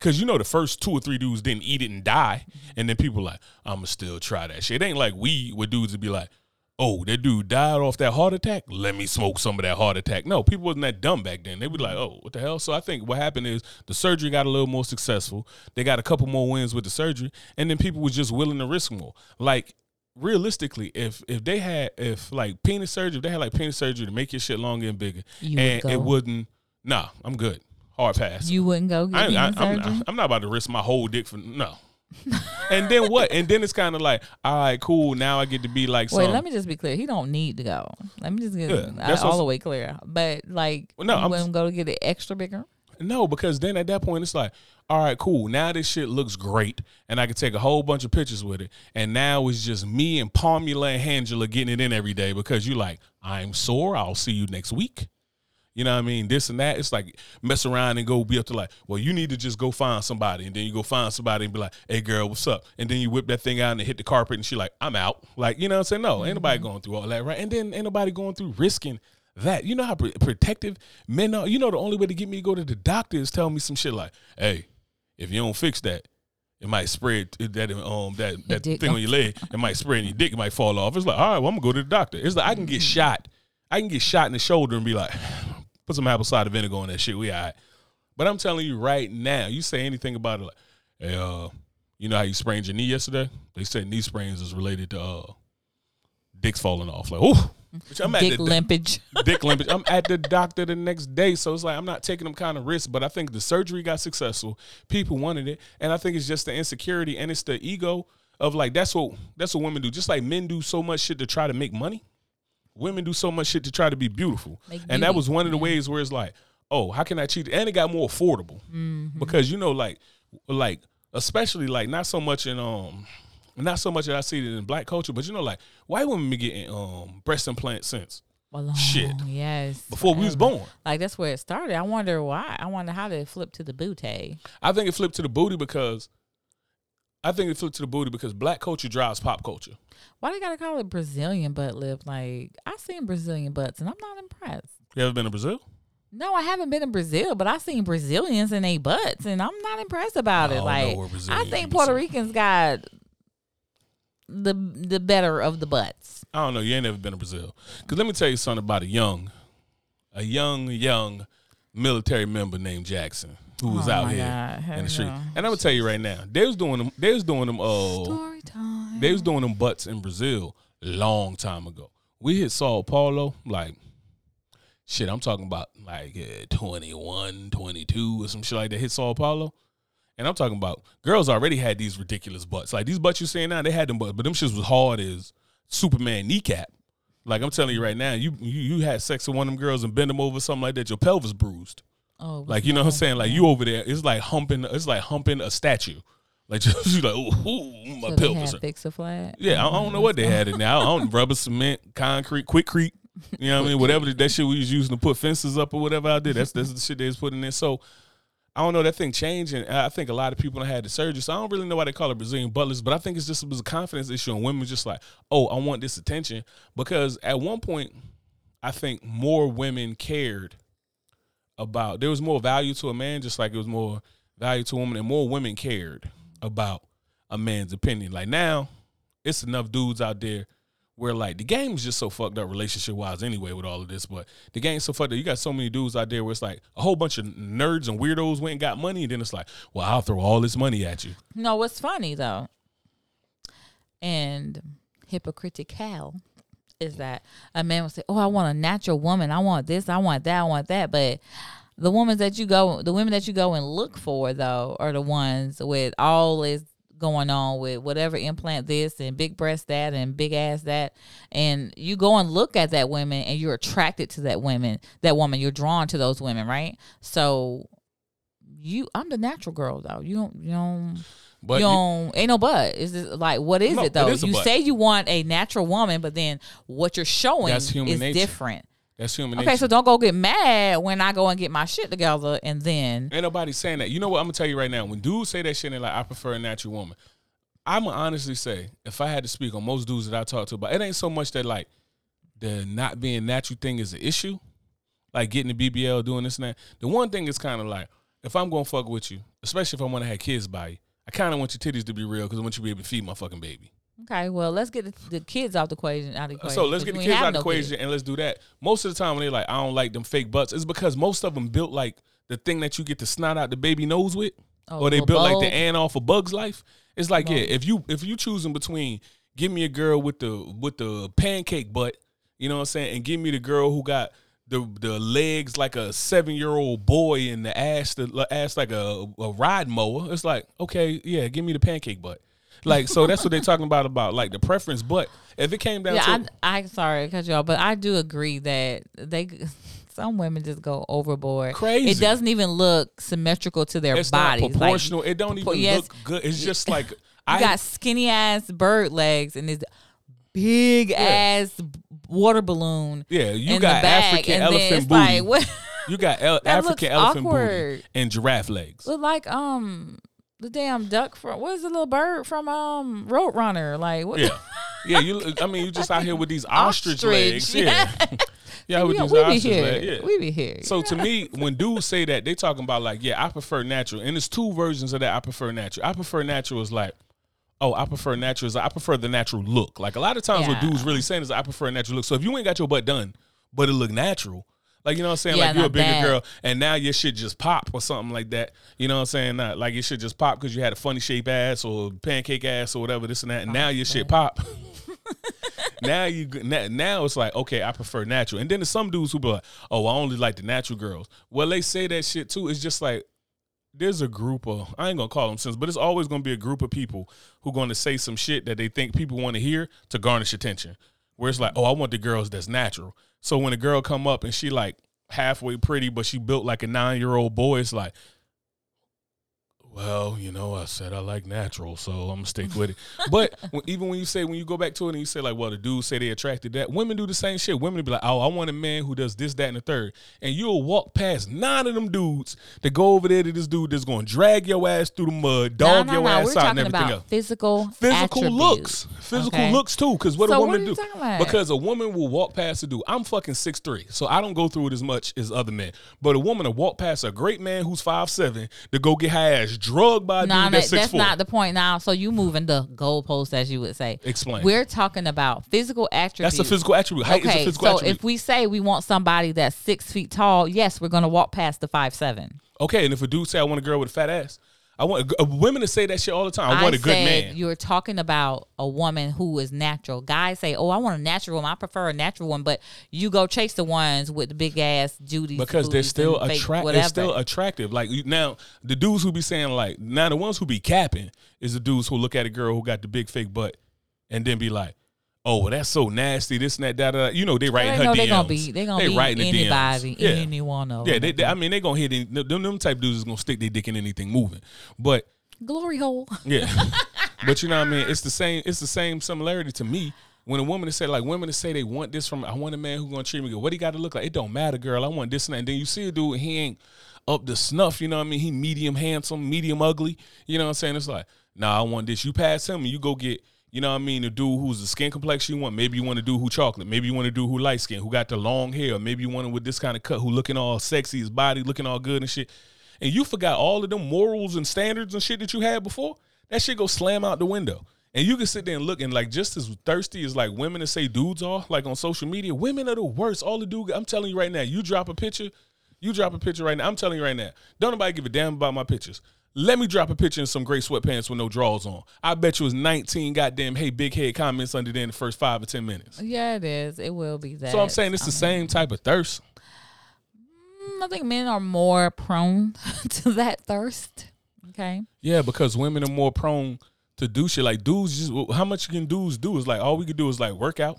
Cause you know the first two or three dudes didn't eat it and die, and then people like, I'ma still try that shit. It ain't like we with dudes to be like, oh, that dude died off that heart attack. Let me smoke some of that heart attack. No, people wasn't that dumb back then. They would be like, oh, what the hell? So I think what happened is the surgery got a little more successful. They got a couple more wins with the surgery, and then people was just willing to risk more. Like realistically, if if they had if like penis surgery, if they had like penis surgery to make your shit longer and bigger, you and it wouldn't. Nah, I'm good. Hard pass. You wouldn't go get I, penis I, I'm, I'm not about to risk my whole dick for no. and then what? And then it's kind of like, all right, cool. Now I get to be like. Wait, let me just be clear. He don't need to go. Let me just get yeah, all the way clear. But like, well, no, I'm going to go to get it extra bigger. No, because then at that point it's like, all right, cool. Now this shit looks great, and I can take a whole bunch of pictures with it. And now it's just me and Palmula and Angela getting it in every day because you're like, I'm sore. I'll see you next week. You know what I mean? This and that. It's like mess around and go be up to like, well, you need to just go find somebody. And then you go find somebody and be like, hey girl, what's up? And then you whip that thing out and hit the carpet and she like, I'm out. Like, you know what I'm saying? No, mm-hmm. ain't nobody mm-hmm. going through all that, right? And then ain't nobody going through risking that. You know how protective men are. You know the only way to get me to go to the doctor is tell me some shit like, hey, if you don't fix that, it might spread that um that that thing on your leg. It might spread in your dick. It might fall off. It's like, all right, well, I'm gonna go to the doctor. It's like I can get mm-hmm. shot. I can get shot in the shoulder and be like, put some apple cider vinegar on that shit. We all right. But I'm telling you right now, you say anything about it, like, hey, uh, you know how you sprained your knee yesterday? They said knee sprains is related to uh, dicks falling off. Like, oh, I'm dick the, limpage. Dick limpage. I'm at the doctor the next day, so it's like I'm not taking them kind of risks. But I think the surgery got successful. People wanted it, and I think it's just the insecurity and it's the ego of like that's what that's what women do. Just like men do so much shit to try to make money, women do so much shit to try to be beautiful. Make and beauty. that was one of the ways where it's like, oh, how can I cheat? And it got more affordable mm-hmm. because you know, like, like especially like not so much in um not so much that I see it in black culture, but you know, like white women be getting um breast implants since well, shit. Yes. Before forever. we was born. Like that's where it started. I wonder why. I wonder how did it flip to the booty. I think it flipped to the booty because I think it flipped to the booty because black culture drives pop culture. Why they gotta call it Brazilian butt lift? Like I seen Brazilian butts and I'm not impressed. You ever been to Brazil? No, I haven't been in Brazil, but I've seen Brazilians in their butts, and I'm not impressed about it. Like I think Puerto Ricans got the the better of the butts. I don't know. You ain't never been to Brazil. Cause let me tell you something about a young, a young young military member named Jackson who was oh out here God. in the street. And I'm gonna tell you right now, they was doing them. They was doing them. Uh, Story time. They was doing them butts in Brazil long time ago. We hit Sao Paulo like shit. I'm talking about like uh, 21, 22 or some shit like that. Hit Sao Paulo. And I'm talking about girls already had these ridiculous butts. Like these butts you're seeing now, they had them butts, but them shits was hard as Superman kneecap. Like I'm telling you right now, you you, you had sex with one of them girls and bend them over something like that, your pelvis bruised. Oh, like you know what I'm saying? Like you over there, it's like humping, it's like humping a statue. Like just you like, ooh, my so pelvis. Fix a flat. Yeah, I, I, don't know what they had in there. I don't rubber cement, concrete, Quikrete. You know what I mean? Whatever that shit we was using to put fences up or whatever I did. That's that's the shit they was putting in. So I don't know that thing changing. I think a lot of people had the surgery. So I don't really know why they call it Brazilian butt but I think it's just it was a confidence issue, and women just like, oh, I want this attention because at one point, I think more women cared about there was more value to a man, just like it was more value to a woman, and more women cared about a man's opinion. Like now, it's enough dudes out there where like the game is just so fucked up relationship wise anyway with all of this. But the game's so fucked up. You got so many dudes out there where it's like a whole bunch of nerds and weirdos went and got money, and then it's like, well, I'll throw all this money at you. No, what's funny though, and hypocritical is that a man will say, "Oh, I want a natural woman. I want this. I want that. I want that," but the women that you go, the women that you go and look for though, are the ones with all this going on with whatever implant this and big breast that and big ass that and you go and look at that woman and you're attracted to that woman that woman you're drawn to those women right so you I'm the natural girl though. You don't you don't but you don't ain't no but. Is it like what is no, it though? It is you say you want a natural woman, but then what you're showing is nature. different. That's human okay, so don't go get mad when I go and get my shit together and then ain't nobody saying that. You know what? I'm gonna tell you right now. When dudes say that shit, and like I prefer a natural woman. I'm gonna honestly say, if I had to speak on most dudes that I talk to about, it ain't so much that like the not being natural thing is an issue. Like getting the BBL, doing this and that. The one thing is kind of like, if I'm gonna fuck with you, especially if I want to have kids by you, I kind of want your titties to be real because I want you to be able to feed my fucking baby. Okay, well, let's get the, the kids out the equation. Out of the equation. So let's get the kids out the no equation kids. and let's do that. Most of the time when they're like, I don't like them fake butts, it's because most of them built like the thing that you get to snot out the baby nose with, oh, or they built bulb. like the ant off a of Bug's Life. It's like, yeah, if you if you choosing between give me a girl with the with the pancake butt, you know what I'm saying, and give me the girl who got the the legs like a seven year old boy and the ass the ass like a, a ride mower. It's like okay, yeah, give me the pancake butt. Like so, that's what they're talking about about like the preference. But if it came down yeah, to, I, I sorry cut y'all, but I do agree that they some women just go overboard. Crazy. It doesn't even look symmetrical to their it's bodies. Proportional. Like, it don't even yes, look good. It's just like you I got skinny ass bird legs and this big yeah. ass water balloon. Yeah, you got African elephant booty. Like, you got el- African elephant awkward. booty and giraffe legs. Look like um the damn duck from what is the little bird from um Roadrunner? Like what? Yeah, yeah. You, I mean, you just out here with these ostrich, ostrich. legs. Yeah, yeah. with these we ostrich legs. Yeah, we be here. So to me, when dudes say that, they talking about like, yeah, I prefer natural, and there's two versions of that. I prefer natural. I prefer natural is like oh, I prefer natural. I prefer the natural look. Like a lot of times, yeah. what dudes really saying is, I prefer a natural look. So if you ain't got your butt done, but it look natural, like you know what I'm saying, yeah, like you're a bigger bad. girl, and now your shit just pop or something like that. You know what I'm saying? Not like your shit just pop because you had a funny shape ass or pancake ass or whatever this and that, and oh, now your shit pop. now you now it's like okay, I prefer natural, and then there's some dudes who be like, oh, I only like the natural girls. Well, they say that shit too. It's just like there's a group of I ain't gonna call them sins, but it's always gonna be a group of people who gonna say some shit that they think people want to hear to garnish attention. Where it's like, oh, I want the girls that's natural. So when a girl come up and she like halfway pretty, but she built like a nine year old boy, it's like, well, you know, I said I like natural, so I'm gonna stick with it. But when, even when you say when you go back to it and you say like, well, the dudes say they attracted that, women do the same shit. Women be like, oh, I want a man who does this, that, and the third, and you'll walk past nine of them dudes that go over there to this dude that's gonna drag your ass through the mud, dog no, no, your no. ass We're out, and everything else. Physical, physical looks, physical okay. looks too. Because what so a woman what do, because a woman will walk past a dude. I'm fucking six three, so I don't go through it as much as other men. But a woman will walk past a great man who's five seven to go get her ass drugged by a nah, dude that's, that's not the point now. So you moving the goalpost, as you would say. Explain. We're talking about physical attributes. That's a physical attribute. Height okay, physical so attribute. if we say we want somebody that's six feet tall, yes, we're gonna walk past the five seven. Okay, and if a dude say I want a girl with a fat ass, I want uh, women to say that shit all the time. I want a good man. You're talking about a woman who is natural. Guys say, "Oh, I want a natural woman. I prefer a natural one." But you go chase the ones with the big ass Judy because they're still attractive. They're still attractive. Like now, the dudes who be saying like now the ones who be capping is the dudes who look at a girl who got the big fake butt and then be like, oh, well, that's so nasty. This and that, da da. You know, they writing her DMs. They gonna be, they gonna they be writing anybody, the DMs. Yeah. any one of yeah, them. Yeah, they, I mean, they gonna hit any, them. Them type dudes is gonna stick their dick in anything moving. But glory hole. Yeah, but you know what I mean. It's the same. It's the same similarity to me. When a woman to say like women to say they want this from I want a man who gonna treat me good. What he got to look like? It don't matter, girl. I want this and that. And then you see a dude, he ain't up to snuff. You know what I mean? He medium handsome, medium ugly. You know what I'm saying? It's like, nah, I want this. You pass him, and you go get you know what I mean? The dude who's the skin complexion you want. Maybe you want to do who chocolate. Maybe you want to do who light skin, who got the long hair. Maybe you want with this kind of cut, who looking all sexy, his body looking all good and shit. And you forgot all of them morals and standards and shit that you had before. That shit go slam out the window. And you can sit there and look and like just as thirsty as like women to say dudes are, like on social media, women are the worst. All the dude, I'm telling you right now, you drop a picture, you drop a picture right now. I'm telling you right now, don't nobody give a damn about my pictures. Let me drop a picture in some gray sweatpants with no drawers on. I bet you was 19 goddamn hey big head comments under there in the first five or ten minutes. Yeah, it is. It will be that. So I'm saying it's the same type of thirst. Mm, I think men are more prone to that thirst. Okay. Yeah, because women are more prone to do shit. Like dudes, just how much can dudes do is like all we can do is like work out,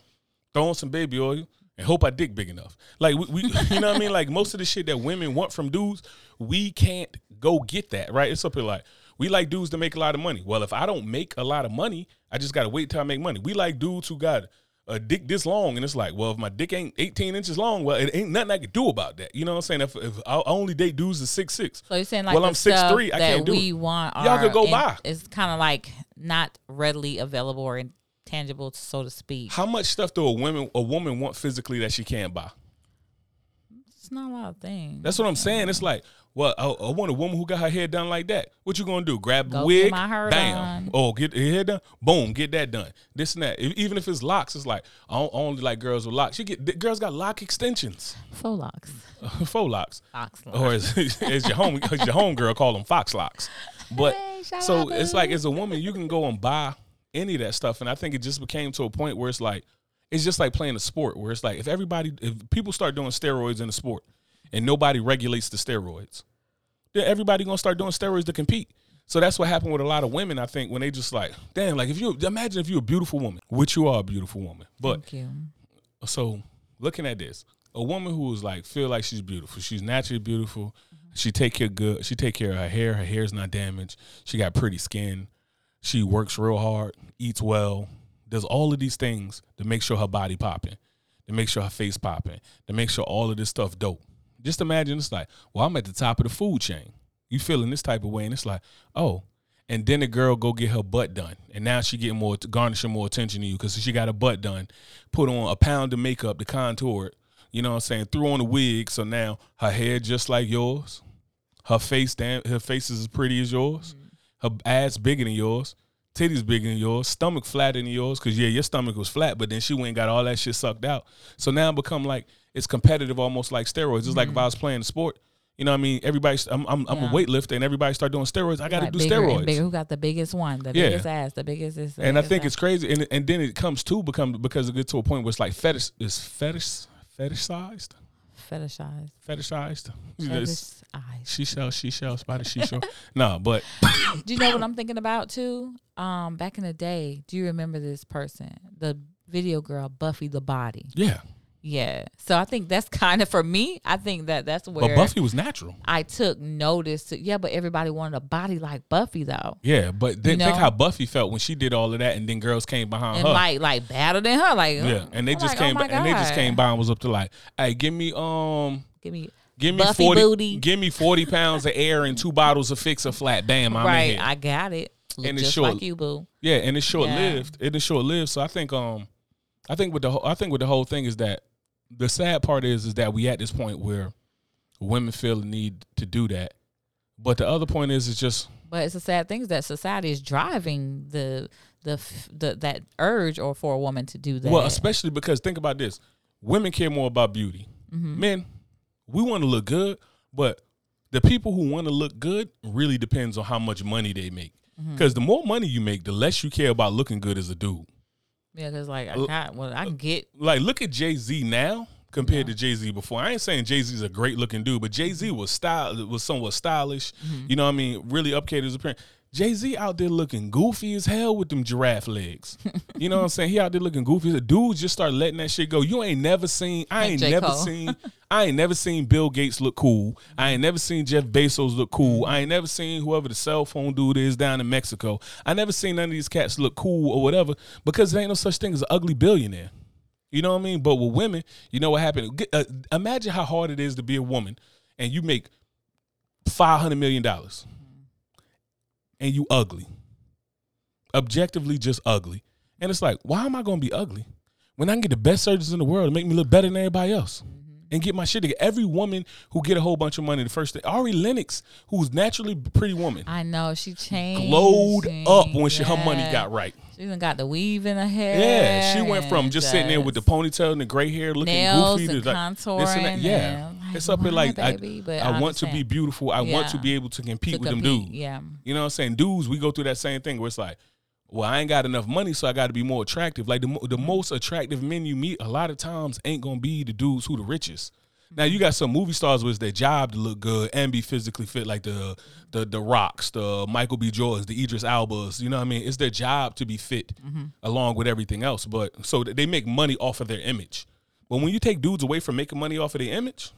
throw on some baby oil, and hope I dick big enough. Like we, we you know what I mean? Like most of the shit that women want from dudes, we can't go get that, right? It's up here like we like dudes to make a lot of money. Well, if I don't make a lot of money, I just gotta wait till I make money. We like dudes who got a dick this long, and it's like, well, if my dick ain't 18 inches long, well, it ain't nothing I can do about that. You know what I'm saying? If, if I only date dudes is six six, so you're saying like, well, I'm six three, I can't do we it. want y'all could go buy. It's kind of like not readily available or intangible, so to speak. How much stuff do a woman a woman want physically that she can't buy? Not a lot of things. That's what I'm saying. It's like, well, I, I, want a woman who got her hair done like that. What you gonna do? Grab a wig, bam. Done. Oh, get your hair done, boom, get that done. This and that. Even if it's locks, it's like I only like girls with locks. You get the, girls got lock extensions. Faux locks. faux locks. Fox locks. Or as, as your home, as your home girl call them fox locks. But hey, so it's like as a woman, you can go and buy any of that stuff, and I think it just became to a point where it's like it's just like playing a sport where it's like if everybody if people start doing steroids in the sport and nobody regulates the steroids, then everybody gonna start doing steroids to compete. So that's what happened with a lot of women. I think when they just like, damn, like if you imagine if you're a beautiful woman, which you are a beautiful woman, but so looking at this, a woman who is like feel like she's beautiful, she's naturally beautiful, mm-hmm. she take care good, she take care of her hair, her hair's not damaged, she got pretty skin, she works real hard, eats well, does all of these things to make sure her body popping, to make sure her face popping, to make sure all of this stuff dope. Just imagine it's like, well, I'm at the top of the food chain. You feeling this type of way, and it's like, oh, and then the girl go get her butt done, and now she getting more garnishing more attention to you because she got her butt done, put on a pound of makeup to contour it. You know what I'm saying? Threw on a wig, so now her hair just like yours, her face damn, her face is as pretty as yours, mm-hmm. her ass bigger than yours, titties bigger than yours, stomach flatter than yours, because yeah, your stomach was flat, but then she went and got all that shit sucked out. So now it become like it's competitive, almost like steroids. It's mm-hmm. like if I mm-hmm. was playing a sport. You know what I mean? Everybody, I'm I'm, I'm a weightlifter, and everybody start doing steroids. I got to do steroids. Bigger, who got the biggest one? The yeah. biggest ass, the biggest. Is and I think ass. it's crazy, and and then it comes to become because it gets to a point where it's like fetish is fetish fetishized. Fetishized. Fetishized. Fetishized. She shall, she shall, spider, she shall. no, but. do you know what I'm thinking about too? Um, back in the day, do you remember this person, the video girl Buffy the Body? Yeah. Yeah. So I think that's kind of for me. I think that that's where. But Buffy was natural. I took notice. To, yeah, but everybody wanted a body like Buffy though. Yeah, but then you think how Buffy felt when she did all of that, and then girls came behind and her, like like better than her, like yeah, and they just like, came oh and they just came by and was up to like, hey, give me um, give me. Give me Buffy 40 booty. Give me 40 pounds of air and two bottles of fix a flat. Bam, I'm right, I got it. Look and it's short, like you, boo. Yeah, and it's short lived. It is short lived. So I think um I think with the whole I think with the whole thing is that the sad part is is that we at this point where women feel the need to do that. But the other point is, it's just. But it's a sad thing is that society is driving the the the that urge or for a woman to do that. Well, especially because think about this: women care more about beauty. Mm-hmm. Men, we want to look good, but the people who want to look good really depends on how much money they make. Because mm-hmm. the more money you make, the less you care about looking good as a dude. Yeah, because like I got well, I get like look at Jay Z now compared yeah. to Jay Z before. I ain't saying Jay Z is a great looking dude, but Jay Z was style was somewhat stylish. Mm-hmm. You know what I mean? Really updated his appearance. Jay Z out there looking goofy as hell with them giraffe legs. You know what I'm saying? He out there looking goofy. The dudes just start letting that shit go. You ain't never seen. I ain't never Cole. seen. I ain't never seen Bill Gates look cool. I ain't never seen Jeff Bezos look cool. I ain't never seen whoever the cell phone dude is down in Mexico. I never seen none of these cats look cool or whatever because there ain't no such thing as an ugly billionaire. You know what I mean? But with women, you know what happened? Uh, imagine how hard it is to be a woman and you make five hundred million dollars and you ugly. Objectively just ugly. And it's like, why am I gonna be ugly? When I can get the best surgeons in the world to make me look better than everybody else. And get my shit together. Every woman who get a whole bunch of money the first day. Ari Lennox, who's naturally a pretty woman. I know. She changed. Glowed up when yeah. she, her money got right. She even got the weave in her hair. Yeah, she went from just sitting there with the ponytail and the gray hair, looking nails goofy and to contouring. And yeah, like, it's up here like baby, I, I want to be beautiful. I yeah. want to be able to compete to with compete, them dudes. Yeah, you know what I'm saying? Dudes, we go through that same thing where it's like, well, I ain't got enough money, so I got to be more attractive. Like the the most attractive men you meet, a lot of times ain't gonna be the dudes who the richest. Now you got some movie stars where it's their job to look good and be physically fit, like the the the Rocks, the Michael B. Jordans, the Idris Elbas. You know what I mean? It's their job to be fit mm-hmm. along with everything else. But so they make money off of their image. But when you take dudes away from making money off of their image,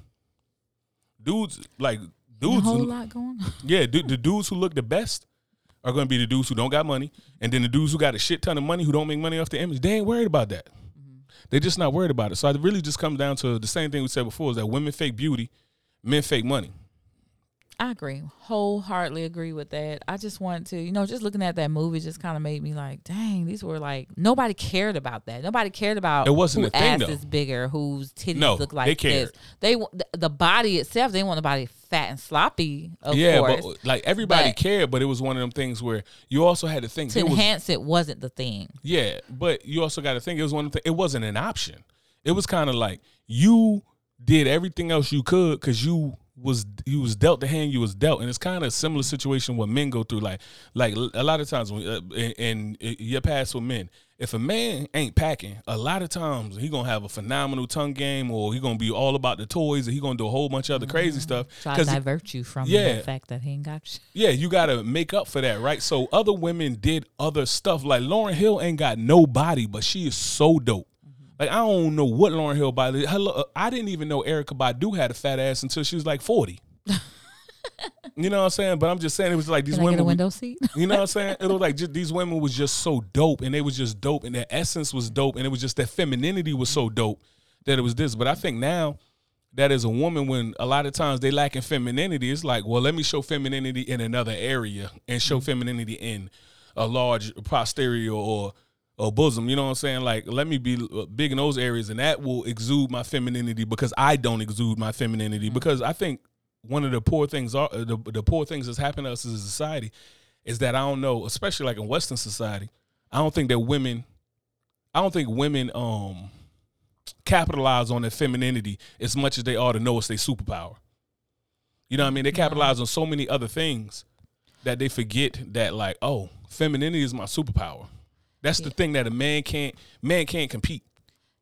dudes like dudes, a whole lot going. on. Yeah, the, the dudes who look the best are going to be the dudes who don't got money, and then the dudes who got a shit ton of money who don't make money off the image. They ain't worried about that. Mm-hmm. They're just not worried about it. So it really just comes down to the same thing we said before: is that women fake beauty, men fake money. I agree. Wholeheartedly agree with that. I just want to, you know, just looking at that movie just kind of made me like, dang, these were like nobody cared about that. Nobody cared about it wasn't who a ass is bigger, whose titties No, look like they cared. this. They the, body itself, they want the body fat and sloppy, of yeah, course. but like everybody But- cared, but it was one of them things where you also had to think to it was enhance it wasn't the thing. Yeah, but you also got to think it was one of the, it wasn't an option. It was kind of like you did everything else you could because you was you was dealt the hand you was dealt, and it's kind of a similar situation what men go through. Like like a lot of times when uh, in, in your past with men, if a man ain't packing, a lot of times he gonna have a phenomenal tongue game, or he gonna be all about the toys, and he gonna do a whole bunch of other crazy stuff. Try to divert you from Yeah. the fact that he ain't got you. Yeah, you gotta make up for that, right? So other women did other stuff. Like Lauryn Hill ain't got no body, but she is so dope. Like I don't know what Lauryn Hill body. Hello, uh, I didn't even know Erykah Badu had a fat ass until she was like forty. you know what I'm saying? But I'm just saying it was like these Can I women. get a window seat? you know what I'm saying? It was like just, these women was just so dope, and they was just dope, and their essence was dope, and it was just their femininity was so dope that it was this. But I think now that as a woman, when a lot of times they lack in femininity, it's like, well, let me show femininity in another area and show femininity in a large posterior or or bosom. You know what I'm saying? Like, let me be uh, big in those areas, and that will exude my femininity because I don't exude my femininity. Because I think one of the poor things are uh, the, the poor things that's happened to us as a society is that I don't know, especially like in Western society, I don't think that women, I don't think women um capitalize on their femininity as much as they ought to know it's their superpower. You know what I mean? They capitalize on so many other things that they forget that like, oh, femininity is my superpower. That's the Yeah. thing that a man can't man can't compete.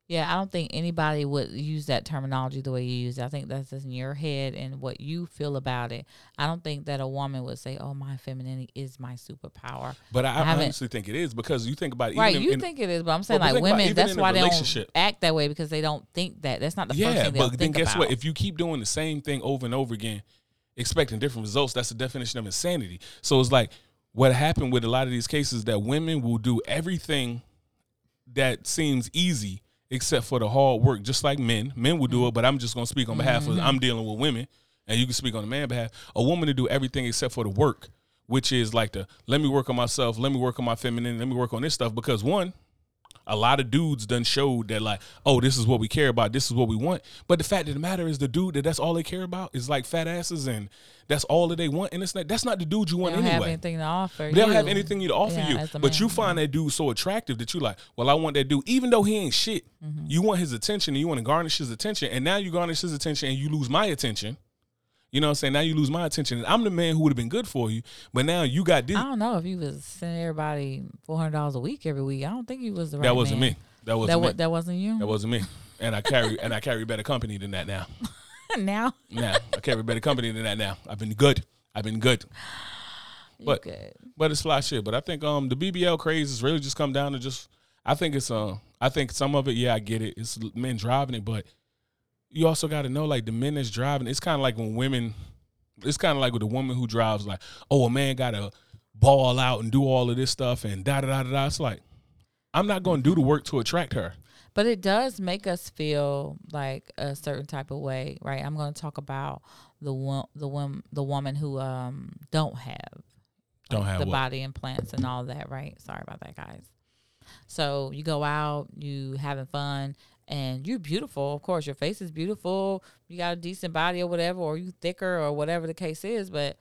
Yeah, I don't think anybody would use that terminology the way you use it. I think that's just in your head and what you feel about it. I don't think that a woman would say, "Oh, my femininity is my superpower." But I, I honestly think it is because you think about it. right? You in- think it is, but I'm saying but like women. That's why they don't act that way because they don't think that. That's not the first yeah, thing they'll but then guess about. what? If you keep doing the same thing over and over again, expecting different results, that's the definition of insanity. So it's like what happened with a lot of these cases that women will do everything that seems easy except for the hard work, just like men. Men will Mm-hmm. do it, but I'm just gonna speak on behalf of I'm dealing with women, and you can speak on the man behalf. A woman to do everything except for the work, which is like the let me work on myself, let me work on my feminine, let me work on this stuff. Because one, a lot of dudes done showed that like, oh, this is what we care about, this is what we want. But the fact of the matter is, the dude that that's all they care about is like fat asses, and that's all that they want. And it's not that's not the dude you want anyway. they don't have anything to offer. They don't you. have anything to offer Yeah, you. But you man, find that dude so attractive that you like, well, I want that dude, even though he ain't shit. Mm-hmm. You want his attention and you want to garnish his attention. And now you garnish his attention and you lose my attention. You know what I'm saying? Now you lose my attention. I'm the man who would have been good for you. But now you got this. I don't know if you was sending everybody four hundred dollars a week every week. I don't think you was the right. That wasn't man. me. That wasn't That me. that wasn't you. that wasn't me. And I carry and I carry better company than that now. now Now I carry better company than that now. I've been good. I've been good. you But- good. But it's fly shit. But I think um the BBL craze has really just come down to just I think it's uh I think some of it, yeah, I get it. It's men driving it, but you also gotta know like the men that's driving, it's kinda like when women it's kinda like with a woman who drives like, oh a man gotta ball out and do all of this stuff and da da da da da. It's like I'm not gonna do the work to attract her. But it does make us feel like a certain type of way, right? I'm going to talk about the one, the one, the woman who um don't have Don't have the what? body implants and all that, right? Sorry about that, guys. So you go out, you having fun, and you're beautiful. Of course, your face is beautiful. You got a decent body or whatever, or you thicker or whatever the case is. But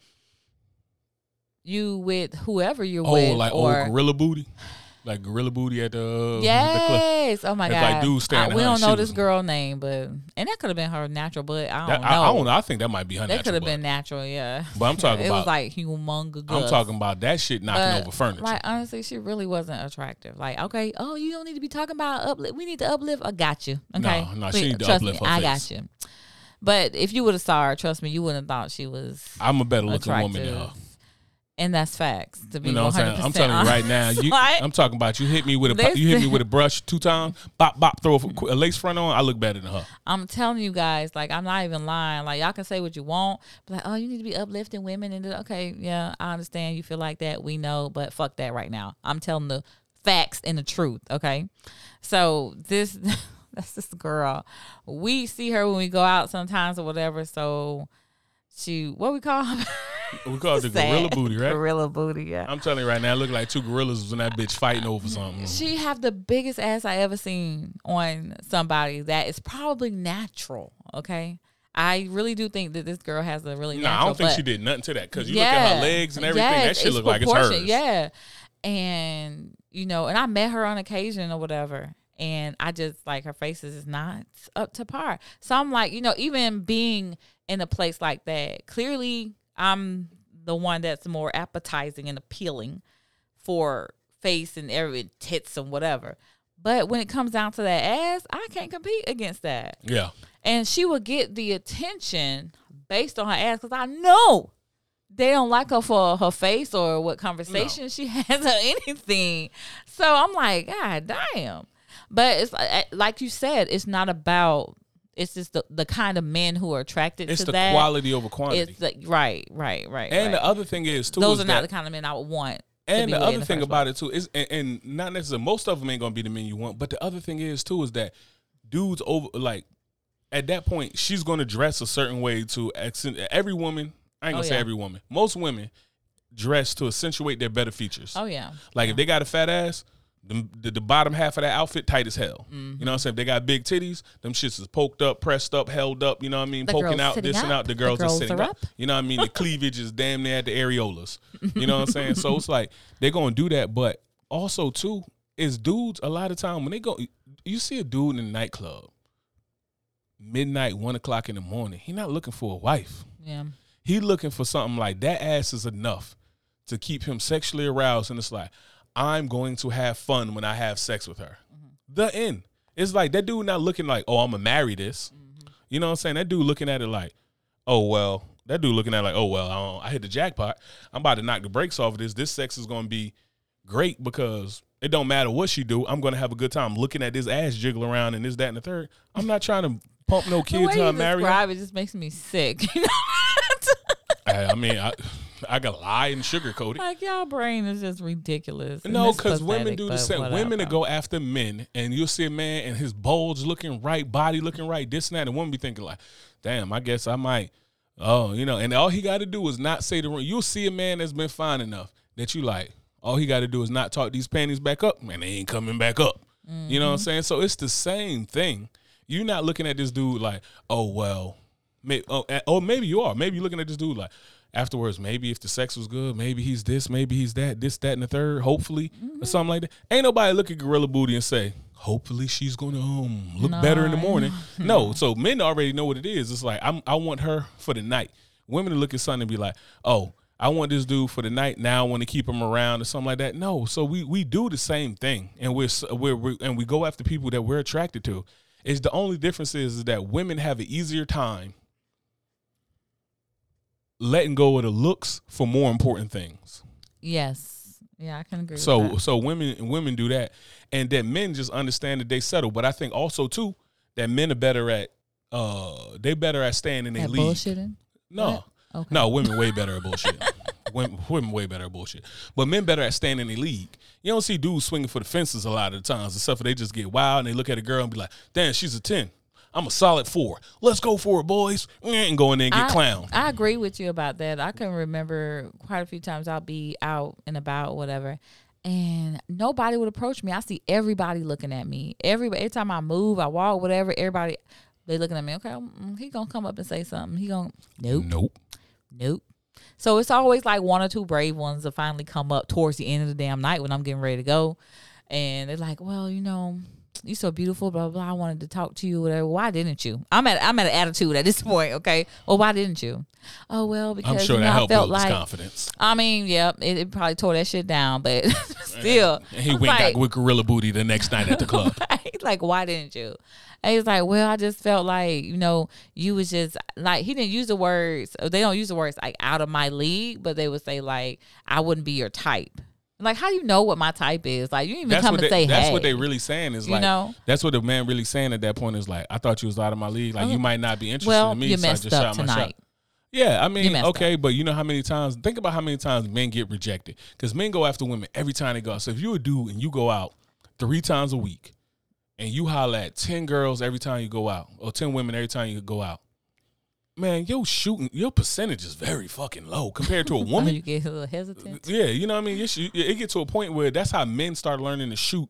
you with whoever you're Oh, with, like or old gorilla booty? Like gorilla booty at the, uh, the cliff. Yes. Oh my god. like dudes staring I- we don't know shoes. this girl name, but and that could have been her natural butt. I don't That- know. I, I don't know. I think that might be her That could have been natural, yeah. But I'm talking it about was like humongous. I'm talking about that shit knocking But, over furniture. Like honestly, she really wasn't attractive. Like, okay, oh, you don't need to be talking about uplift. We need to uplift. I got you. Okay, No, no, she need to trust uplift me, I got you. But if you would have saw her, trust me, you wouldn't have thought she was I'm a better looking woman than her. And that's facts. To be You know what I'm saying? I'm telling you right now. You, I'm talking about you hit me with a you hit me with a brush two times, bop bop, throw a, a lace front on. I look better than her. I'm telling you guys, like I'm not even lying. Like y'all can say what you want, but like, oh, you need to be uplifting women and okay, yeah, I understand you feel like that. We know, but fuck that right now. I'm telling the facts and the truth. Okay, so this that's this girl. We see her when we go out sometimes or whatever. So she, what we call her? We call it the Sad. gorilla booty, right? Gorilla booty, yeah. I'm telling you right now, it look like two gorillas was in that bitch fighting over something. She have the biggest ass I ever seen on somebody that is probably natural. Okay, I really do think that this girl has a really Nah, natural. I don't think butt. she did nothing to that because you look at her legs and everything. that Yes, shit it's look like it's proportion, hers. Yeah, and you know, and I met her on occasion or whatever, and I just like her face is not up to par. So I'm like, you know, even being in a place like that, clearly I'm the one that's more appetizing and appealing for face and every tits and whatever. But when it comes down to that ass, I can't compete against that Yeah. and she would get the attention based on her ass because I know they don't like her for her face or what conversation she has or anything. So I'm like, God damn. But it's like you said, it's not about. It's just the, the kind of men who are attracted It's to the that. quality over quantity. It's like right, right, right. and right. the other thing is too those is are not the kind of men I would want. And the other thing about place. it too is, and, and not necessarily most of them ain't gonna be the men you want, but the other thing is too is that dudes over like at that point she's gonna dress a certain way to accent every woman. I ain't Oh, gonna say yeah. every woman. Most women dress to accentuate their better features. Oh yeah, Like if they got a fat ass, the, the, the bottom half of that outfit tight as hell. Mm-hmm. You know what I'm saying? If they got big titties, them shits is poked up, pressed up, held up. You know what I mean? The Poking out, this and out. The The girls, girls are sitting are up. up. You know what I mean? The cleavage is damn near at the areolas. You know what I'm saying? So it's like they're gonna do that, but also too is dudes a lot of time when they go. You see a dude in a nightclub, midnight, one o'clock in the morning. He not looking for a wife. yeah. He looking for something like that ass is enough to keep him sexually aroused. And it's like, I'm going to have fun when I have sex with her. Mm-hmm. The end. It's like that dude not looking like, oh, I'm gonna marry this. Mm-hmm. You know what I'm saying? That dude looking at it like, oh well. That dude looking at it like, oh well, I, I hit the jackpot. I'm about to knock the brakes off of this. This sex is gonna be great because it don't matter what she do. I'm gonna have a good time looking at this ass jiggle around and this, that, and the third. I'm not trying to pump no kids I you her. describe it just makes me sick. I, I mean, I, I got lie and sugarcoat it. like y'all brain is just ridiculous. No, because women do the same. Women to go after men, and you'll see a man and his bulge looking right, body looking right, this and that, and women be thinking like, "Damn, I guess I might." Oh, you know, and all he got to do is not say the wrong. You'll see a man that's been fine enough that you like. All he got to do is not talk these panties back up, man. They ain't coming back up. You know what I'm Mm-hmm. saying? So it's the same thing. You're not looking at this dude like, oh well, may, oh, oh maybe you are. Maybe you're looking at this dude like. Afterwards, maybe if the sex was good, maybe he's this, maybe he's that, this, that, and the third, hopefully, or something like that. Ain't nobody look at Gorilla Booty and say, hopefully she's gonna um, look better in the morning. no, so men already know what it is. It's like I'm, I want her for the night. Women look at something and be like, oh, I want this dude for the night. Now I want to keep him around or something like that. No, so we we do the same thing, and we're, we're, we're and we go after people that we're attracted to. It's the only difference is, is that women have an easier time letting go of the looks for more important things. Yes. Yeah, I can agree. So with that. so women women do that, and that men just understand that they settle. But I think also too that men are better at uh they better at staying in their league. bullshitting. No, What? Okay. no, women way better at bullshit. women, women way better at bullshit. But men better at staying in the league. You don't see dudes swinging for the fences a lot of the times, except for they just get wild and they look at a girl and be like, "Damn, she's a ten. I'm a solid four. Let's go for it, boys." And go in there and get I, clown. I agree with you about that. I can remember quite a few times I'll be out and about, whatever, and nobody would approach me. I see everybody looking at me. Everybody, every time I move, I walk, whatever, everybody they looking at me. Okay, mm, he gonna come up and say something. He gonna nope, Nope. nope. So it's always like one or two brave ones that finally come up towards the end of the damn night when I'm getting ready to go, and they're like, "Well, you know." You so beautiful, blah, blah blah. I wanted to talk to you, whatever. Why didn't you? I'm at I'm at an attitude at this point. Okay. Well, why didn't you? Oh well, because I'm sure you know, that I helped felt build his like confidence. I mean, yeah, it, it probably tore that shit down, but still. And he went like, with gorilla booty the next night at the club. right? Like, why didn't you? And he's like, well, I just felt like, you know, you was just like, he didn't use the words, they don't use the words like out of my league, but they would say, like, I wouldn't be your type. Like, how do you know what my type is? Like, you even that's come and they, say, That's hey. what they really saying is you like, know? that's what the man really saying at that point is like, I thought you was out of my league. Like, oh, you might not be interested well, in me. You so messed up tonight. Yeah, I mean, okay, up. but you know how many times? Think about how many times men get rejected because men go after women every time they go. So if you're a dude and you go out three times a week, and you holler at ten girls every time you go out, or ten women every time you go out, man, your shooting, your percentage is very fucking low compared to a woman. you get a little hesitant. Yeah, you know what I mean. It, it get to a point where that's how men start learning to shoot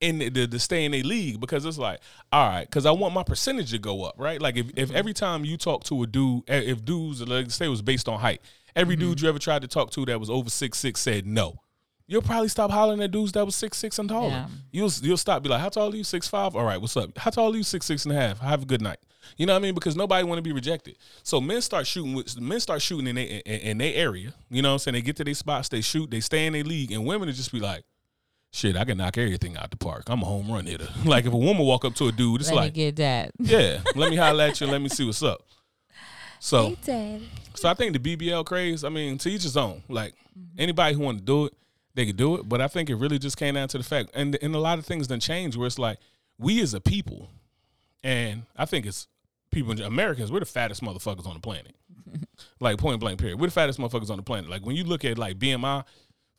in the, the, the stay in a league because it's like, all right, because I want my percentage to go up, right? Like if, if mm-hmm. every time you talk to a dude, eh, if dudes, let's say it was based on height, every mm-hmm. dude you ever tried to talk to that was over six six said no. You'll probably stop hollering at dudes that was six six and taller. Yeah. You'll you'll stop be like, how tall are you? Six five. All right, what's up? How tall are you? Six six and a half. Have a good night. You know what I mean? Because nobody want to be rejected. So men start shooting with men start shooting in their in, in their area. You know what I'm saying? They get to their spots, they shoot, they stay in their league, and women will just be like, shit, I can knock everything out the park. I'm a home run hitter. like if a woman walk up to a dude, it's like, let like get that. Yeah, let me holler at you. Let me see what's up. So, so I think the BBL craze. I mean, to each his own. Like mm-hmm. anybody who want to do it, they could do it. But I think it really just came down to the fact, and and a lot of things done changed. Where it's like we as a people, and I think it's people Americans. We're the fattest motherfuckers on the planet. like point blank period. We're the fattest motherfuckers on the planet. Like when you look at like BMI,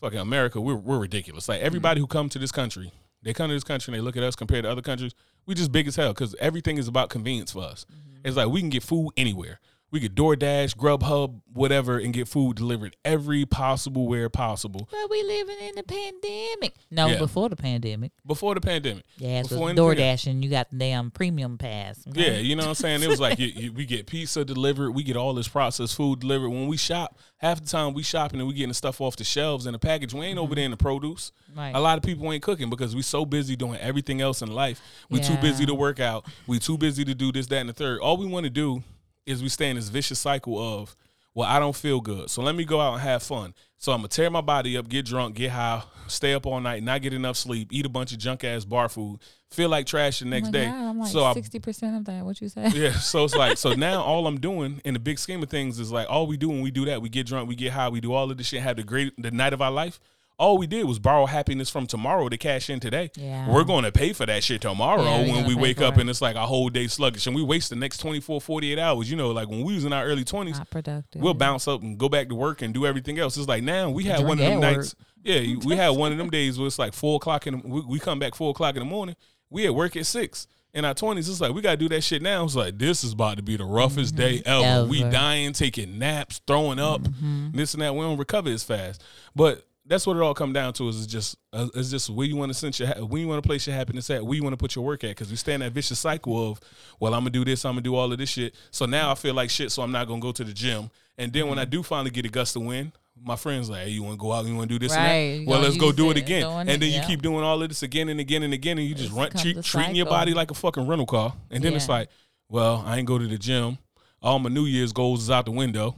fucking America, we're we're ridiculous. Like everybody who come to this country, they come to this country and they look at us compared to other countries. We just big as hell because everything is about convenience for us. Mm-hmm. It's like we can get food anywhere we could DoorDash, Grubhub, whatever, and get food delivered every possible where possible. But we living in the pandemic. No, yeah. before the pandemic. Before the pandemic. Yeah, so DoorDash and you got the damn premium pass. Okay? Yeah, you know what I'm saying? It was like you, you, we get pizza delivered, we get all this processed food delivered. When we shop, half the time we shopping and we getting the stuff off the shelves in the package. We ain't mm-hmm. over there in the produce. Right. A lot of people ain't cooking because we so busy doing everything else in life. We yeah. too busy to work out. We too busy to do this, that, and the third. All we want to do is we stay in this vicious cycle of, well, I don't feel good, so let me go out and have fun. So I'm gonna tear my body up, get drunk, get high, stay up all night, not get enough sleep, eat a bunch of junk ass bar food, feel like trash the next oh day. God, I'm like so sixty percent of that. What you say? Yeah. So it's like so now all I'm doing in the big scheme of things is like all we do when we do that, we get drunk, we get high, we do all of this shit, have the great the night of our life all we did was borrow happiness from tomorrow to cash in today. Yeah. We're going to pay for that shit tomorrow yeah, when we wake up it. and it's like a whole day sluggish and we waste the next 24, 48 hours. You know, like when we was in our early 20s, Not productive. we'll bounce up and go back to work and do everything else. It's like now we had one of them nights. Yeah, we had one of them days where it's like four o'clock in the, we, we come back four o'clock in the morning. We at work at six in our twenties, it's like we gotta do that shit now. It's like this is about to be the roughest mm-hmm. day ever. ever. We dying, taking naps, throwing up, mm-hmm. this and that. We don't recover as fast. But that's what it all come down to is just uh, it's just where you want to send your where you want to place your happiness at where you want to put your work at because we stay in that vicious cycle of well I'm gonna do this I'm gonna do all of this shit. So now I feel like shit so I'm not gonna go to the gym. And then when I do finally get a gust of wind my friends like hey you want to go out? You want to do this right. and that? Well let's go do it, it. again. And then it, you keep doing all of this again and again and again and you just run treat, treating your body like a fucking rental car. And then yeah. it's like well I ain't go to the gym. All my New Year's goals is out the window.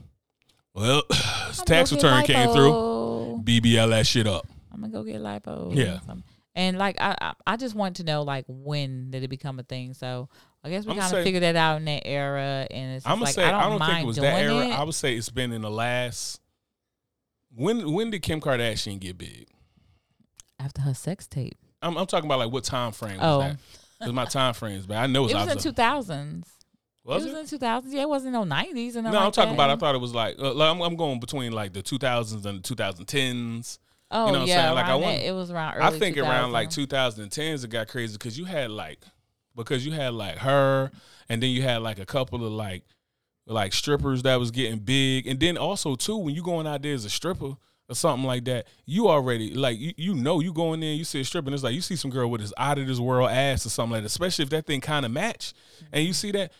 Well tax return came through BBL that shit up I'm gonna go get lipo. Yeah. And like I, I just want to know like when did it become a thing? So I guess we kind of figured that out in that era. And it's I'm gonna like, say I don't, I don't think it was that era. It. I would say it's been in the last. When when did Kim Kardashian get big? After her sex tape. I'm, I'm talking about like what time frame was oh. that? Because my time frames, but I know it was, it was in 2000s. Was it, it was in 2000s. Yeah, it wasn't no 90s. And no, like I'm talking that. about. I thought it was like, uh, like I'm, I'm, going between like the 2000s and the 2010s. Oh you know yeah, like I want, it was around. I think 2000. around like 2010s it got crazy because you had like because you had like her, and then you had like a couple of like like strippers that was getting big, and then also too when you going out there as a stripper or something like that, you already like you, you know you going in, there, you see a stripper, and it's like you see some girl with his out of this world ass or something like that, especially if that thing kind of match, and you see that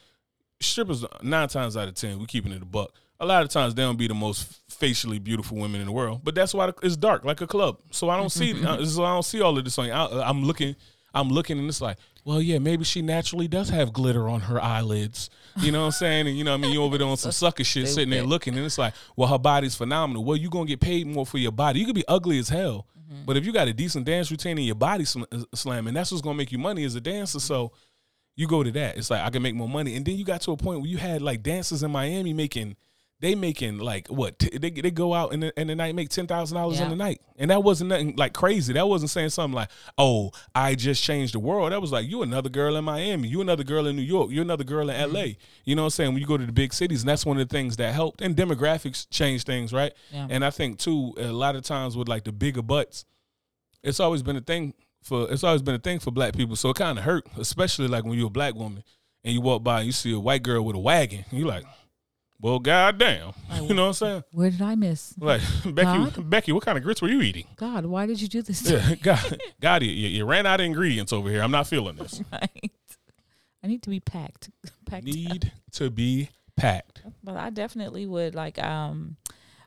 strippers nine times out of ten we keeping it a buck a lot of times they don't be the most facially beautiful women in the world, but that's why it's dark like a club. So I don't see, uh, so I don't see all of this on. I, am looking, I'm looking, and it's like, well, yeah, maybe she naturally does have glitter on her eyelids. You know what I'm saying? And you know, what I mean, you over there on some sucker shit, sitting there looking, and it's like, well, her body's phenomenal. Well, you gonna get paid more for your body. You could be ugly as hell, Mm-hmm. But if you got a decent dance routine and your body sl- uh, slamming, that's what's gonna make you money as a dancer. So you go to that. It's like I can make more money. And then you got to a point where you had like dancers in Miami making they making like what t- they they go out in the, in the night make ten thousand dollars in the night, and that wasn't nothing like crazy. That wasn't saying something like, "Oh, I just changed the world." That was like, "You another girl in Miami, you another girl in New York, you another girl in mm-hmm. L.A." You know what I'm saying? When you go to the big cities, and that's one of the things that helped. And demographics change things, right? Yeah. And I think too, a lot of times with like the bigger butts, it's always been a thing for it's always been a thing for black people. So it kind of hurt, especially like when you're a black woman and you walk by and you see a white girl with a wagon, and you're like well, goddamn. you know what I'm saying? Where did I miss? Like Becky, God? Becky, what kind of grits were you eating? God, why did you do this? yeah, God, God, you, you ran out of ingredients over here. I'm not feeling this. right. I need to be packed. packed need up. to be packed. But I definitely would like um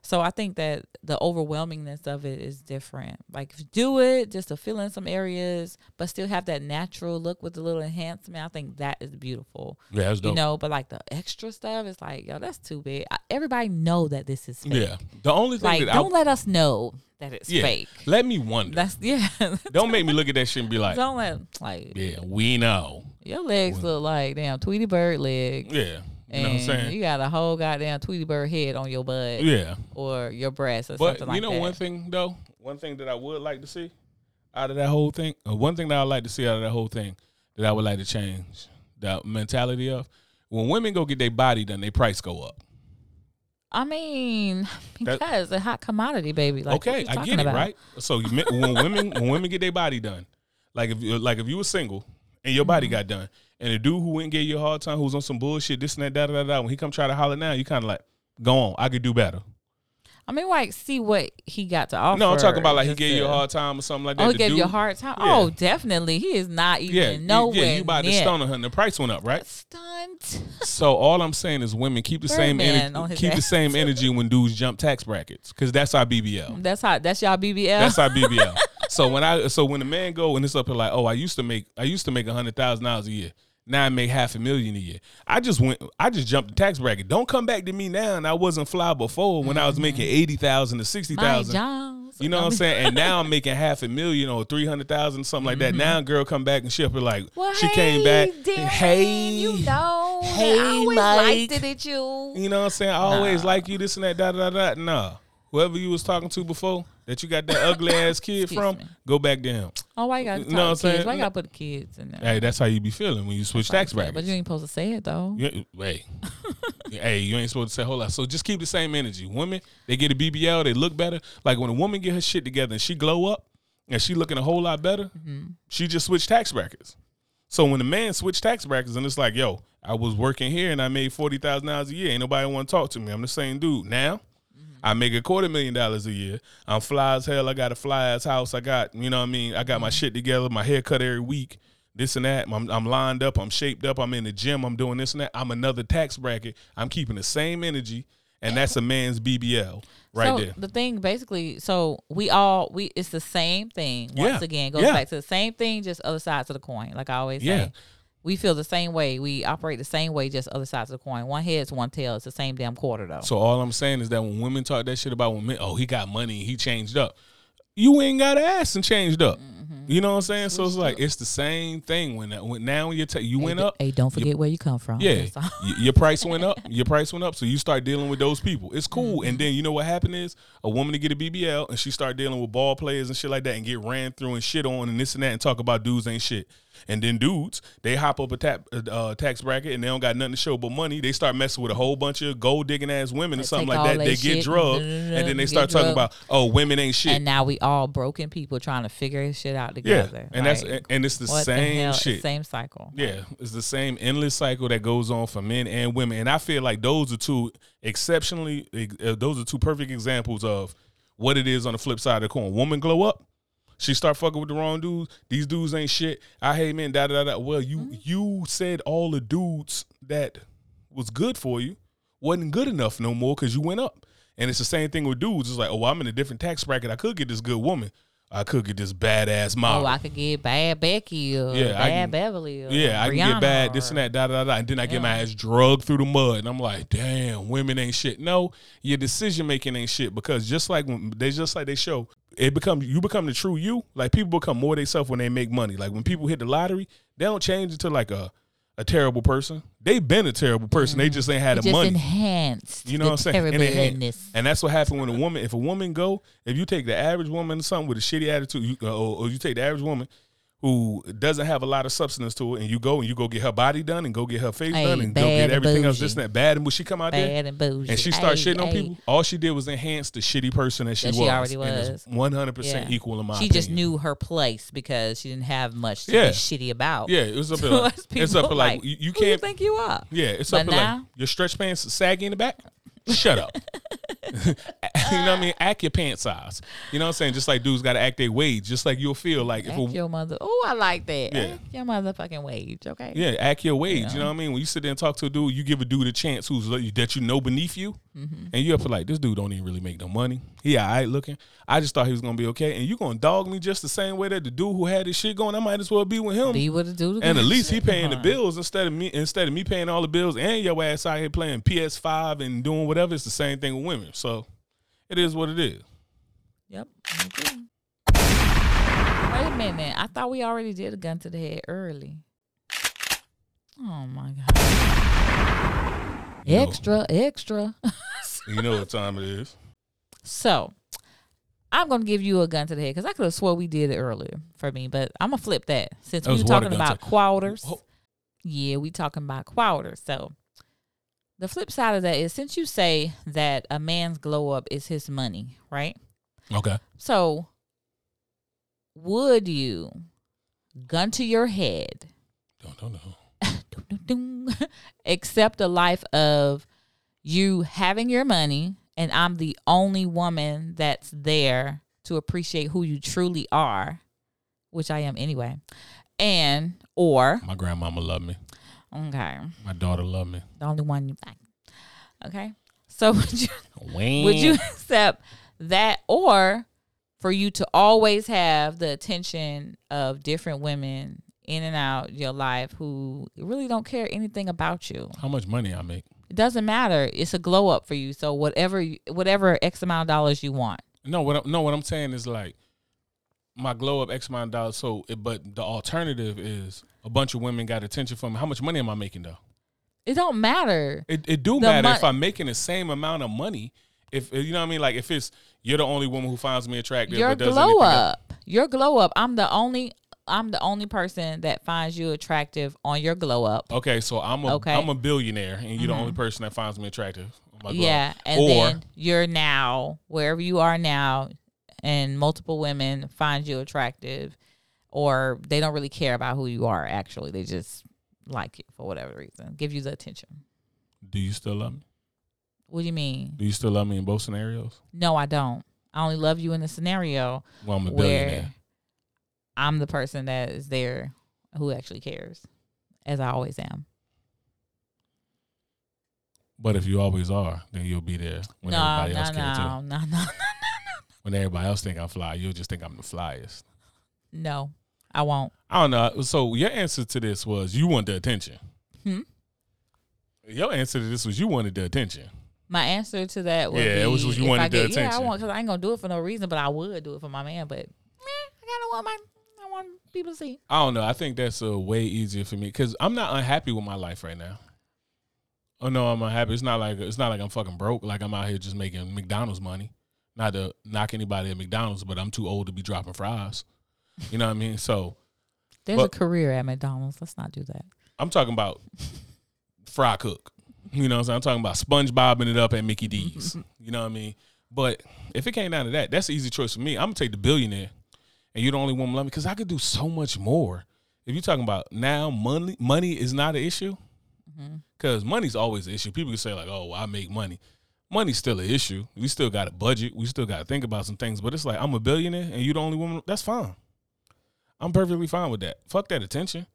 so I think that the overwhelmingness of it is different. Like do it just to fill in some areas, but still have that natural look with a little enhancement. I think that is beautiful. Yeah, that's dope. You know, but like the extra stuff is like, yo, that's too big. Everybody know that this is fake. Yeah. The only thing like, don't I, let us know that it's yeah, fake. Let me wonder. That's yeah. don't make me look at that shit and be like, don't let like yeah, we know. Your legs look like damn Tweety Bird legs. Yeah. You know what I'm saying? You got a whole goddamn Tweety Bird head on your butt. Yeah. Or your breast or but something like that. You know that. one thing though? One thing that I would like to see out of that whole thing, uh, one thing that I would like to see out of that whole thing that I would like to change the mentality of when women go get their body done, their price go up. I mean, because that, a hot commodity, baby. Like, okay, I get it, about? right? So you, when women when women get their body done, like if like if you were single and your body mm-hmm. got done, and the dude who went and gave you a hard time, who's on some bullshit, this and that, da da da, da when he come try to holler now, you kind of like, go on, I could do better. I mean, like, see what he got to offer. No, I'm talking about like he gave to, you a hard time or something like that. Oh, he gave dude, you a hard time. Yeah. Oh, definitely. He is not even yeah, nowhere. Yeah, you about near. to stun her, and the price went up, right? Stunt. so all I'm saying is, women keep the same energy. Keep ass. the same energy when dudes jump tax brackets, because that's our BBL. That's how. That's y'all BBL. That's our BBL. so when I so when the man go and it's up here like, oh, I used to make I used to make a hundred thousand dollars a year. Now I make half a million a year. I just went. I just jumped the tax bracket. Don't come back to me now. And I wasn't fly before when mm-hmm. I was making mm-hmm. eighty thousand to sixty thousand. You know what I'm saying? And now I'm making half a million or three hundred thousand, something like that. Mm-hmm. Now girl come back and she'll be like, well, she hey, came back. Darren, hey, you know, hey, I always Mike. liked it at you. You know what I'm saying? I nah. always like you. This and that. Da da da. Nah whoever you was talking to before that you got that ugly ass kid Excuse from, me. go back him. Oh, why you got to you know what I'm saying? Why you got to put the kids in there? Hey, that's how you be feeling when you switch tax brackets. But you ain't supposed to say it though. You, hey, hey, you ain't supposed to say whole lot. So just keep the same energy. Women, they get a BBL, they look better. Like when a woman get her shit together and she glow up and she looking a whole lot better, mm-hmm. she just switched tax brackets. So when the man switched tax brackets and it's like, yo, I was working here and I made forty thousand dollars a year. Ain't nobody want to talk to me. I'm the same dude now. I make a quarter million dollars a year. I'm fly as hell. I got a fly ass house. I got, you know what I mean? I got my shit together, my hair cut every week, this and that. I'm, I'm lined up. I'm shaped up. I'm in the gym. I'm doing this and that. I'm another tax bracket. I'm keeping the same energy. And that's a man's BBL right so there. The thing basically, so we all we it's the same thing. Once yeah. again, goes yeah. back to the same thing, just other sides of the coin. Like I always yeah. say we feel the same way. We operate the same way, just other sides of the coin. One head's one tail. It's the same damn quarter though. So all I'm saying is that when women talk that shit about women, oh, he got money, he changed up. You ain't got ass and changed up. Mm-hmm. You know what I'm saying? so it's like it's the same thing when that when now when you ta- you hey, went up. Hey, don't forget where you come from. Yeah, your price went up. Your price went up, so you start dealing with those people. It's cool. Mm-hmm. And then you know what happened is a woman to get a BBL and she start dealing with ball players and shit like that and get ran through and shit on and this and that and talk about dudes ain't shit. And then dudes, they hop up a tap, uh, tax bracket and they don't got nothing to show but money. They start messing with a whole bunch of gold digging ass women or something like that. They get drugged and then they start talking about, oh, women ain't shit. And now we all broken people trying to figure shit out together. Yeah, and like, that's and it's the same the shit, same cycle. Yeah, it's the same endless cycle that goes on for men and women. And I feel like those are two exceptionally, uh, those are two perfect examples of what it is on the flip side of the coin. Woman glow up, she start fucking with the wrong dudes. These dudes ain't shit. I hate men. Da da da. da. Well, you mm-hmm. you said all the dudes that was good for you wasn't good enough no more because you went up. And it's the same thing with dudes. It's like, oh, I'm in a different tax bracket. I could get this good woman. I could get this badass model. Oh, I could get bad Becky or yeah, bad can, Beverly. Yeah, I can get bad this and that, da da da. And then I yeah. get my ass drugged through the mud, and I'm like, damn, women ain't shit. No, your decision making ain't shit because just like when they just like they show it becomes you become the true you. Like people become more they self when they make money. Like when people hit the lottery, they don't change into like a a terrible person. They've been a terrible person. Mm. They just ain't had it the money. Enhanced. You know what I'm saying? And, and, that's what happened when a woman. If a woman go, if you take the average woman something with a shitty attitude, you, or, or you take the average woman who doesn't have a lot of substance to it, and you go and you go get her body done and go get her face done and go get everything else, this and that, bad, and when she come out bad there and, bougie. and she start shitting on people, all she did was enhance the shitty person that she that was. She already was. One hundred percent equal in my. She opinion. just knew her place because she didn't have much to yeah. be shitty about. Yeah, it was up. Like, it's up like, like you, you can't you think you are. Yeah, it's but up now, like your stretch pants saggy in the back. Shut up. you know what I mean? Act your pant size. You know what I'm saying? Just like dudes got to act their wage. Just like you'll feel like act if a, your mother. Oh, I like that. Yeah. Act your motherfucking wage. Okay. Yeah, act your wage. Yeah. You know what I mean? When you sit there and talk to a dude, you give a dude a chance who's that you know beneath you, mm-hmm. and you up for like this dude don't even really make no money. He alright looking. I just thought he was gonna be okay, and you gonna dog me just the same way that the dude who had this shit going. I might as well be with him. Be with the dude. And at least he paying the bills instead of me. Instead of me paying all the bills, and your ass out here playing PS5 and doing whatever. It's the same thing with women. So it is what it is. Yep. Okay. Wait a minute. I thought we already did a gun to the head early. Oh my god. You extra, know, extra. you know what time it is. So I'm gonna give you a gun to the head because I could have swore we did it earlier for me, but I'm gonna flip that since that we were talking about quarters. Oh. Yeah, we talking about quarters. So the flip side of that is since you say that a man's glow up is his money, right? Okay. So would you gun to your head? Don't Don't know. accept a life of you having your money and I'm the only woman that's there to appreciate who you truly are, which I am anyway. And or my grandmama loved me. Okay. My daughter loved me. The only one you like. Okay. So would you would you accept that or for you to always have the attention of different women in and out your life who really don't care anything about you? How much money I make? It doesn't matter. It's a glow up for you. So whatever whatever X amount of dollars you want. No, what I, no, what I'm saying is like my glow up X amount of dollars. So, it, but the alternative is a bunch of women got attention from me. How much money am I making though? It don't matter. It it do the matter mo- if I'm making the same amount of money. If you know what I mean, like if it's you're the only woman who finds me attractive. Your glow up. Your glow up. I'm the only. I'm the only person that finds you attractive on your glow up. Okay, so I'm a okay. I'm a billionaire, and you're mm-hmm. the only person that finds me attractive. Yeah, and or, then you're now wherever you are now, and multiple women find you attractive, or they don't really care about who you are. Actually, they just like you for whatever reason, give you the attention. Do you still love me? What do you mean? Do you still love me in both scenarios? No, I don't. I only love you in the scenario well, I'm a where I'm the person that is there who actually cares, as I always am. But if you always are, then you'll be there when no, everybody no, else no, too. No, no, no, no, no. When everybody else think I'm fly, you'll just think I'm the flyest. No, I won't. I don't know. So your answer to this was you want the attention. Hmm. Your answer to this was you wanted the attention. My answer to that was yeah, it was you wanted the get, attention. Yeah, I want because I ain't gonna do it for no reason, but I would do it for my man. But man, I gotta want my I people see. I don't know. I think that's a way easier for me because I'm not unhappy with my life right now. Oh no, I'm unhappy. It's not like it's not like I'm fucking broke. Like I'm out here just making McDonald's money. Not to knock anybody at McDonald's, but I'm too old to be dropping fries. You know what I mean? So there's but, a career at McDonald's. Let's not do that. I'm talking about fry cook. You know what I'm saying? I'm talking about SpongeBobbing it up at Mickey D's. you know what I mean? But if it came down to that, that's the easy choice for me. I'm gonna take the billionaire, and you're the only woman love me because I could do so much more. If you're talking about now, money money is not an issue because mm-hmm. money's always an issue. People can say like, "Oh, well, I make money." Money's still an issue. We still got a budget. We still got to think about some things. But it's like I'm a billionaire, and you're the only woman. That's fine. I'm perfectly fine with that. Fuck that attention.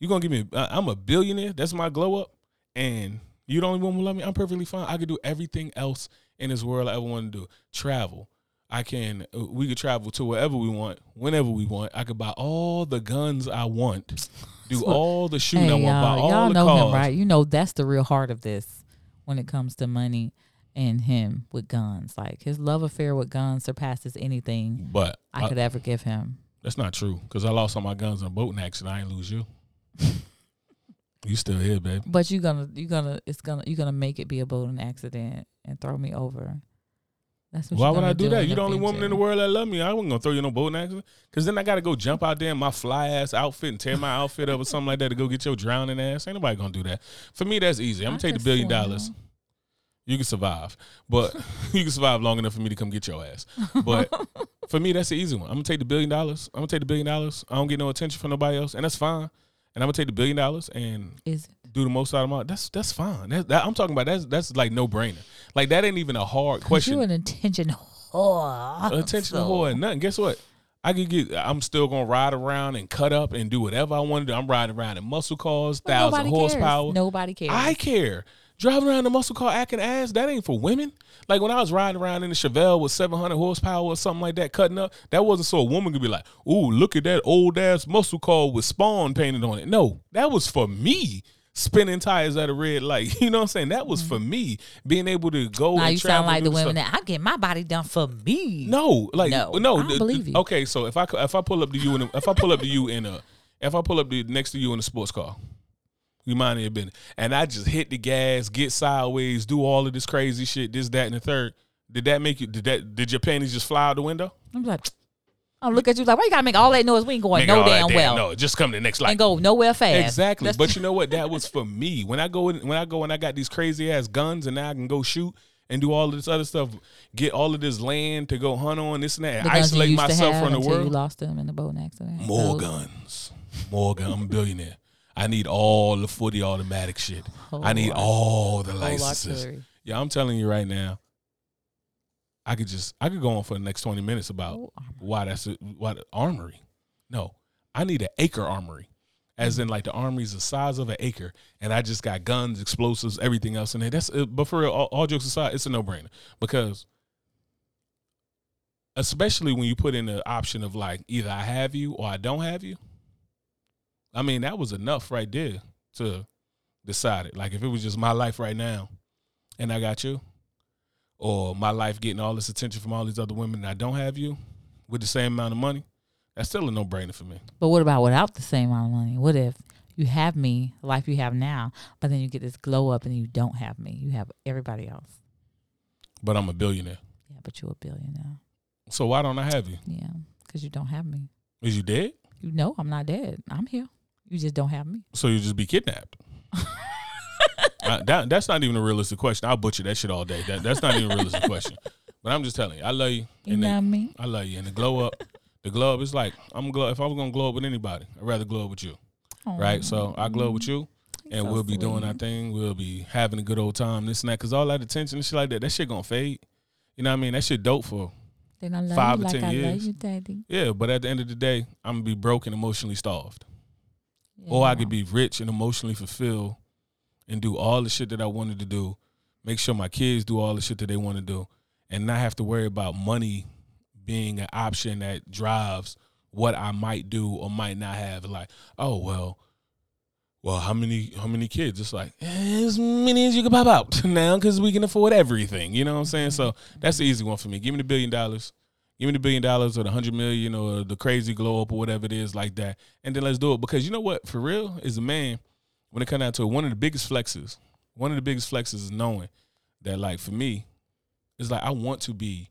You gonna give me? Uh, I'm a billionaire. That's my glow up, and you the only one who love me. I'm perfectly fine. I could do everything else in this world I ever want to do. Travel. I can. Uh, we could travel to wherever we want, whenever we want. I could buy all the guns I want, do all the shooting hey, I want, buy all y'all the know cars. him, right? You know that's the real heart of this when it comes to money. and him with guns. Like his love affair with guns surpasses anything But I, could ever give him. that's not true because I lost all my guns in a boating accident. I ain't lose you. you still here, baby. But you gonna you gonna it's gonna you gonna make it be a boating accident and throw me over. That's Why would I gonna do that? in You the only woman in the world that love me. I wasn't gonna throw you no boating accident. Cause then I gotta go jump out there in my fly ass outfit and tear my outfit up or something like that to go get your drowning ass. Ain't nobody gonna do that. For me, that's easy. I'm gonna take the billion dollars. You can survive, but you can survive long enough for me to come get your ass. But for me, that's the easy one. I'm gonna take the billion dollars. I'm gonna take the billion dollars. I don't get no attention from nobody else, and that's fine. And I'm gonna take the billion dollars and Is it? Do the most out of my. That's that's fine. That, that, I'm talking about that's that's like no brainer. Like that ain't even a hard question. You an attention whore. attention So- whore and nothing. Guess what? I could get. I'm still gonna ride around and cut up and do whatever I want to do. I'm riding around in muscle cars, Well, thousand nobody cares. horsepower. Nobody cares. I care. Driving around in a muscle car acting ass, that ain't for women. Like when I was riding around in the Chevelle with 700 horsepower or something like that, cutting up, that wasn't so a woman could be like, "Ooh, look at that old ass muscle car with Spawn painted on it." No, that was for me spinning tires at a red light. You know what I'm saying? That was for me being able to go. Mm-hmm. now and you sound like the women stuff. that I'm getting my body done for me. No, like No, no. I don't th- believe you. Okay, so if I if I pull up to you in a, if I pull up to you in a if I pull up to next to you in a sports car, you mind your business, and I just hit the gas, get sideways, do all of this crazy shit, this, that, and the third. Did that make you? Did that? Did your panties just fly out the window? I'm like, I look at you like, why you gotta make all that noise? We ain't going Make no all that damn well. No, just come to the next light. and go nowhere fast. Exactly. That's- But you know what? That was for me. When I go in, when I go and I got these crazy ass guns and now I can go shoot and do all of this other stuff, get all of this land to go hunt on, this and that, the guns you isolate used to myself have from the until You world. lost them in the boat accident. More Those- guns. More guns. I'm a billionaire. I need all the footy automatic shit. Whole I need lot- all the licenses. artillery. Yeah, I'm telling you right now. I could just I could go on for the next 20 minutes about armor. why that's a, why the armory. No, I need an acre armory, as in like the armory's the size of an acre, and I just got guns, explosives, everything else in there. That's uh, but for real, all, all jokes aside, it's a no brainer because, especially when you put in the option of like either I have you or I don't have you. I mean, that was enough right there to decide it. Like if it was just my life right now, and I got you, or my life getting all this attention from all these other women and I don't have you with the same amount of money, that's still a no brainer for me. But what about without the same amount of money? What if you have me, the life you have now, but then you get this glow up and you don't have me? You have everybody else. But I'm a billionaire. Yeah, but you're a billionaire. So why don't I have you? Yeah, because you don't have me. Is you dead? You know I'm not dead. I'm here. You just don't have me. So you just be kidnapped? Uh, that, that's not even a realistic question. I'll butcher that shit all day. That, that's not even a realistic question. But I'm just telling you, I love you. You know the- I mean? I love you. And the glow up, the glow up is like I'm glow. If I was gonna glow up with anybody, I'd rather glow up with you, right? So I glow up with you, and so we'll be doing our thing. We'll be having a good old time, this and that. Cause all that attention and shit like that, that shit gonna fade. You know what I mean? That shit dope for Then I love five you or like 10 I love years. you, daddy. yeah. But at the end of the day, I'm gonna be broke and emotionally starved, or I could be rich and emotionally fulfilled, and do all the shit that I wanted to do. Make sure my kids do all the shit that they want to do, and not have to worry about money being an option that drives what I might do or might not have. Like, oh well, well, how many how many kids? It's like eh, as many as you can pop out now because we can afford everything. You know what I'm saying? So that's the easy one for me. Give me the billion dollars. Give me the billion dollars or the hundred million or the crazy glow up or whatever it is like that, and then let's do it. Because you know what? For real, as a man, when it comes down to it, one of the biggest flexes, one of the biggest flexes is knowing that, like, for me, it's like I want to be.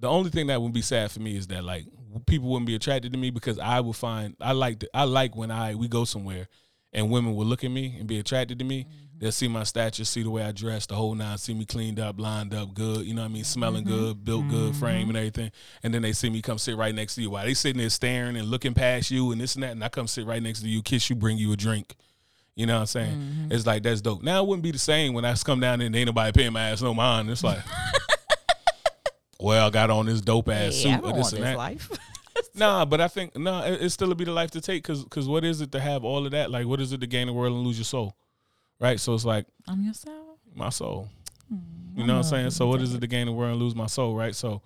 The only thing that would be sad for me is that like people wouldn't be attracted to me because I would find I like I like when I we go somewhere and women will look at me and be attracted to me. Mm-hmm. They'll see my stature, see the way I dress, the whole nine, see me cleaned up, lined up, good. You know what I mean? Smelling mm-hmm. good, built good, mm-hmm. frame and everything. And then they see me come sit right next to you while they sitting there staring and looking past you and this and that. And I come sit right next to you, kiss you, bring you a drink. You know what I'm saying? Mm-hmm. It's like that's dope. Now it wouldn't be the same when I come down there and ain't nobody paying my ass no mind. It's like, well, I got on this dope ass Yeah, I suit or this want and this that. life. Nah, but I think no, it, it still be the life to take because because what is it to have all of that? Like, what is it to gain the world and lose your soul? Right. So it's like I'm your soul. my soul. Mm, You know what I'm saying? So what is it to gain the world and lose my soul? Right. So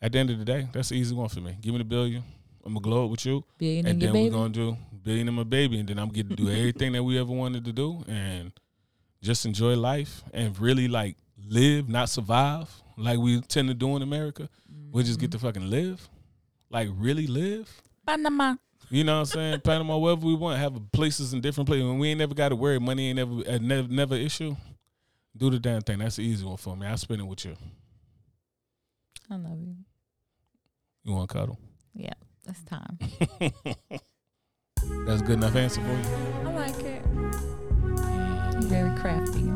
at the end of the day, that's the easy one for me. Give me the billion. I'm gonna glow up with you, Billion and then we're gonna do billion and my baby, and then I'm to do everything that we ever wanted to do, and just enjoy life and really like live, not survive, like we tend to do in America. Mm-hmm. We just get to fucking live, like really live. Panama. You know what I'm saying? Panama, wherever we want, have places in different places. When we ain't never got to worry, money ain't never, uh, never, never issue. Do the damn thing. That's the easy one for me. I spend it with you. I love you. You want to cuddle? Yeah, it's time. That's good enough answer for you. I like it. You're very crafty,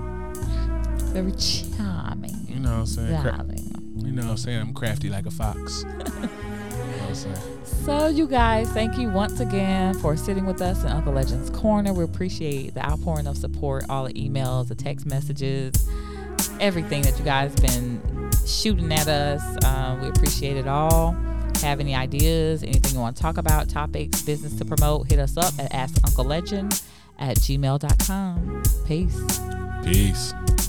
very charming. You know what I'm saying? Darling. you know what I'm saying? I'm crafty like a fox. So, you guys, thank you once again for sitting with us in Uncle Legend's Corner. We appreciate the outpouring of support, all the emails, the text messages, everything that you guys been shooting at us. Uh, we appreciate it all. Have any ideas, anything you want to talk about, topics, business to promote, hit us up at askunclelegend at gmail.com. Peace. Peace.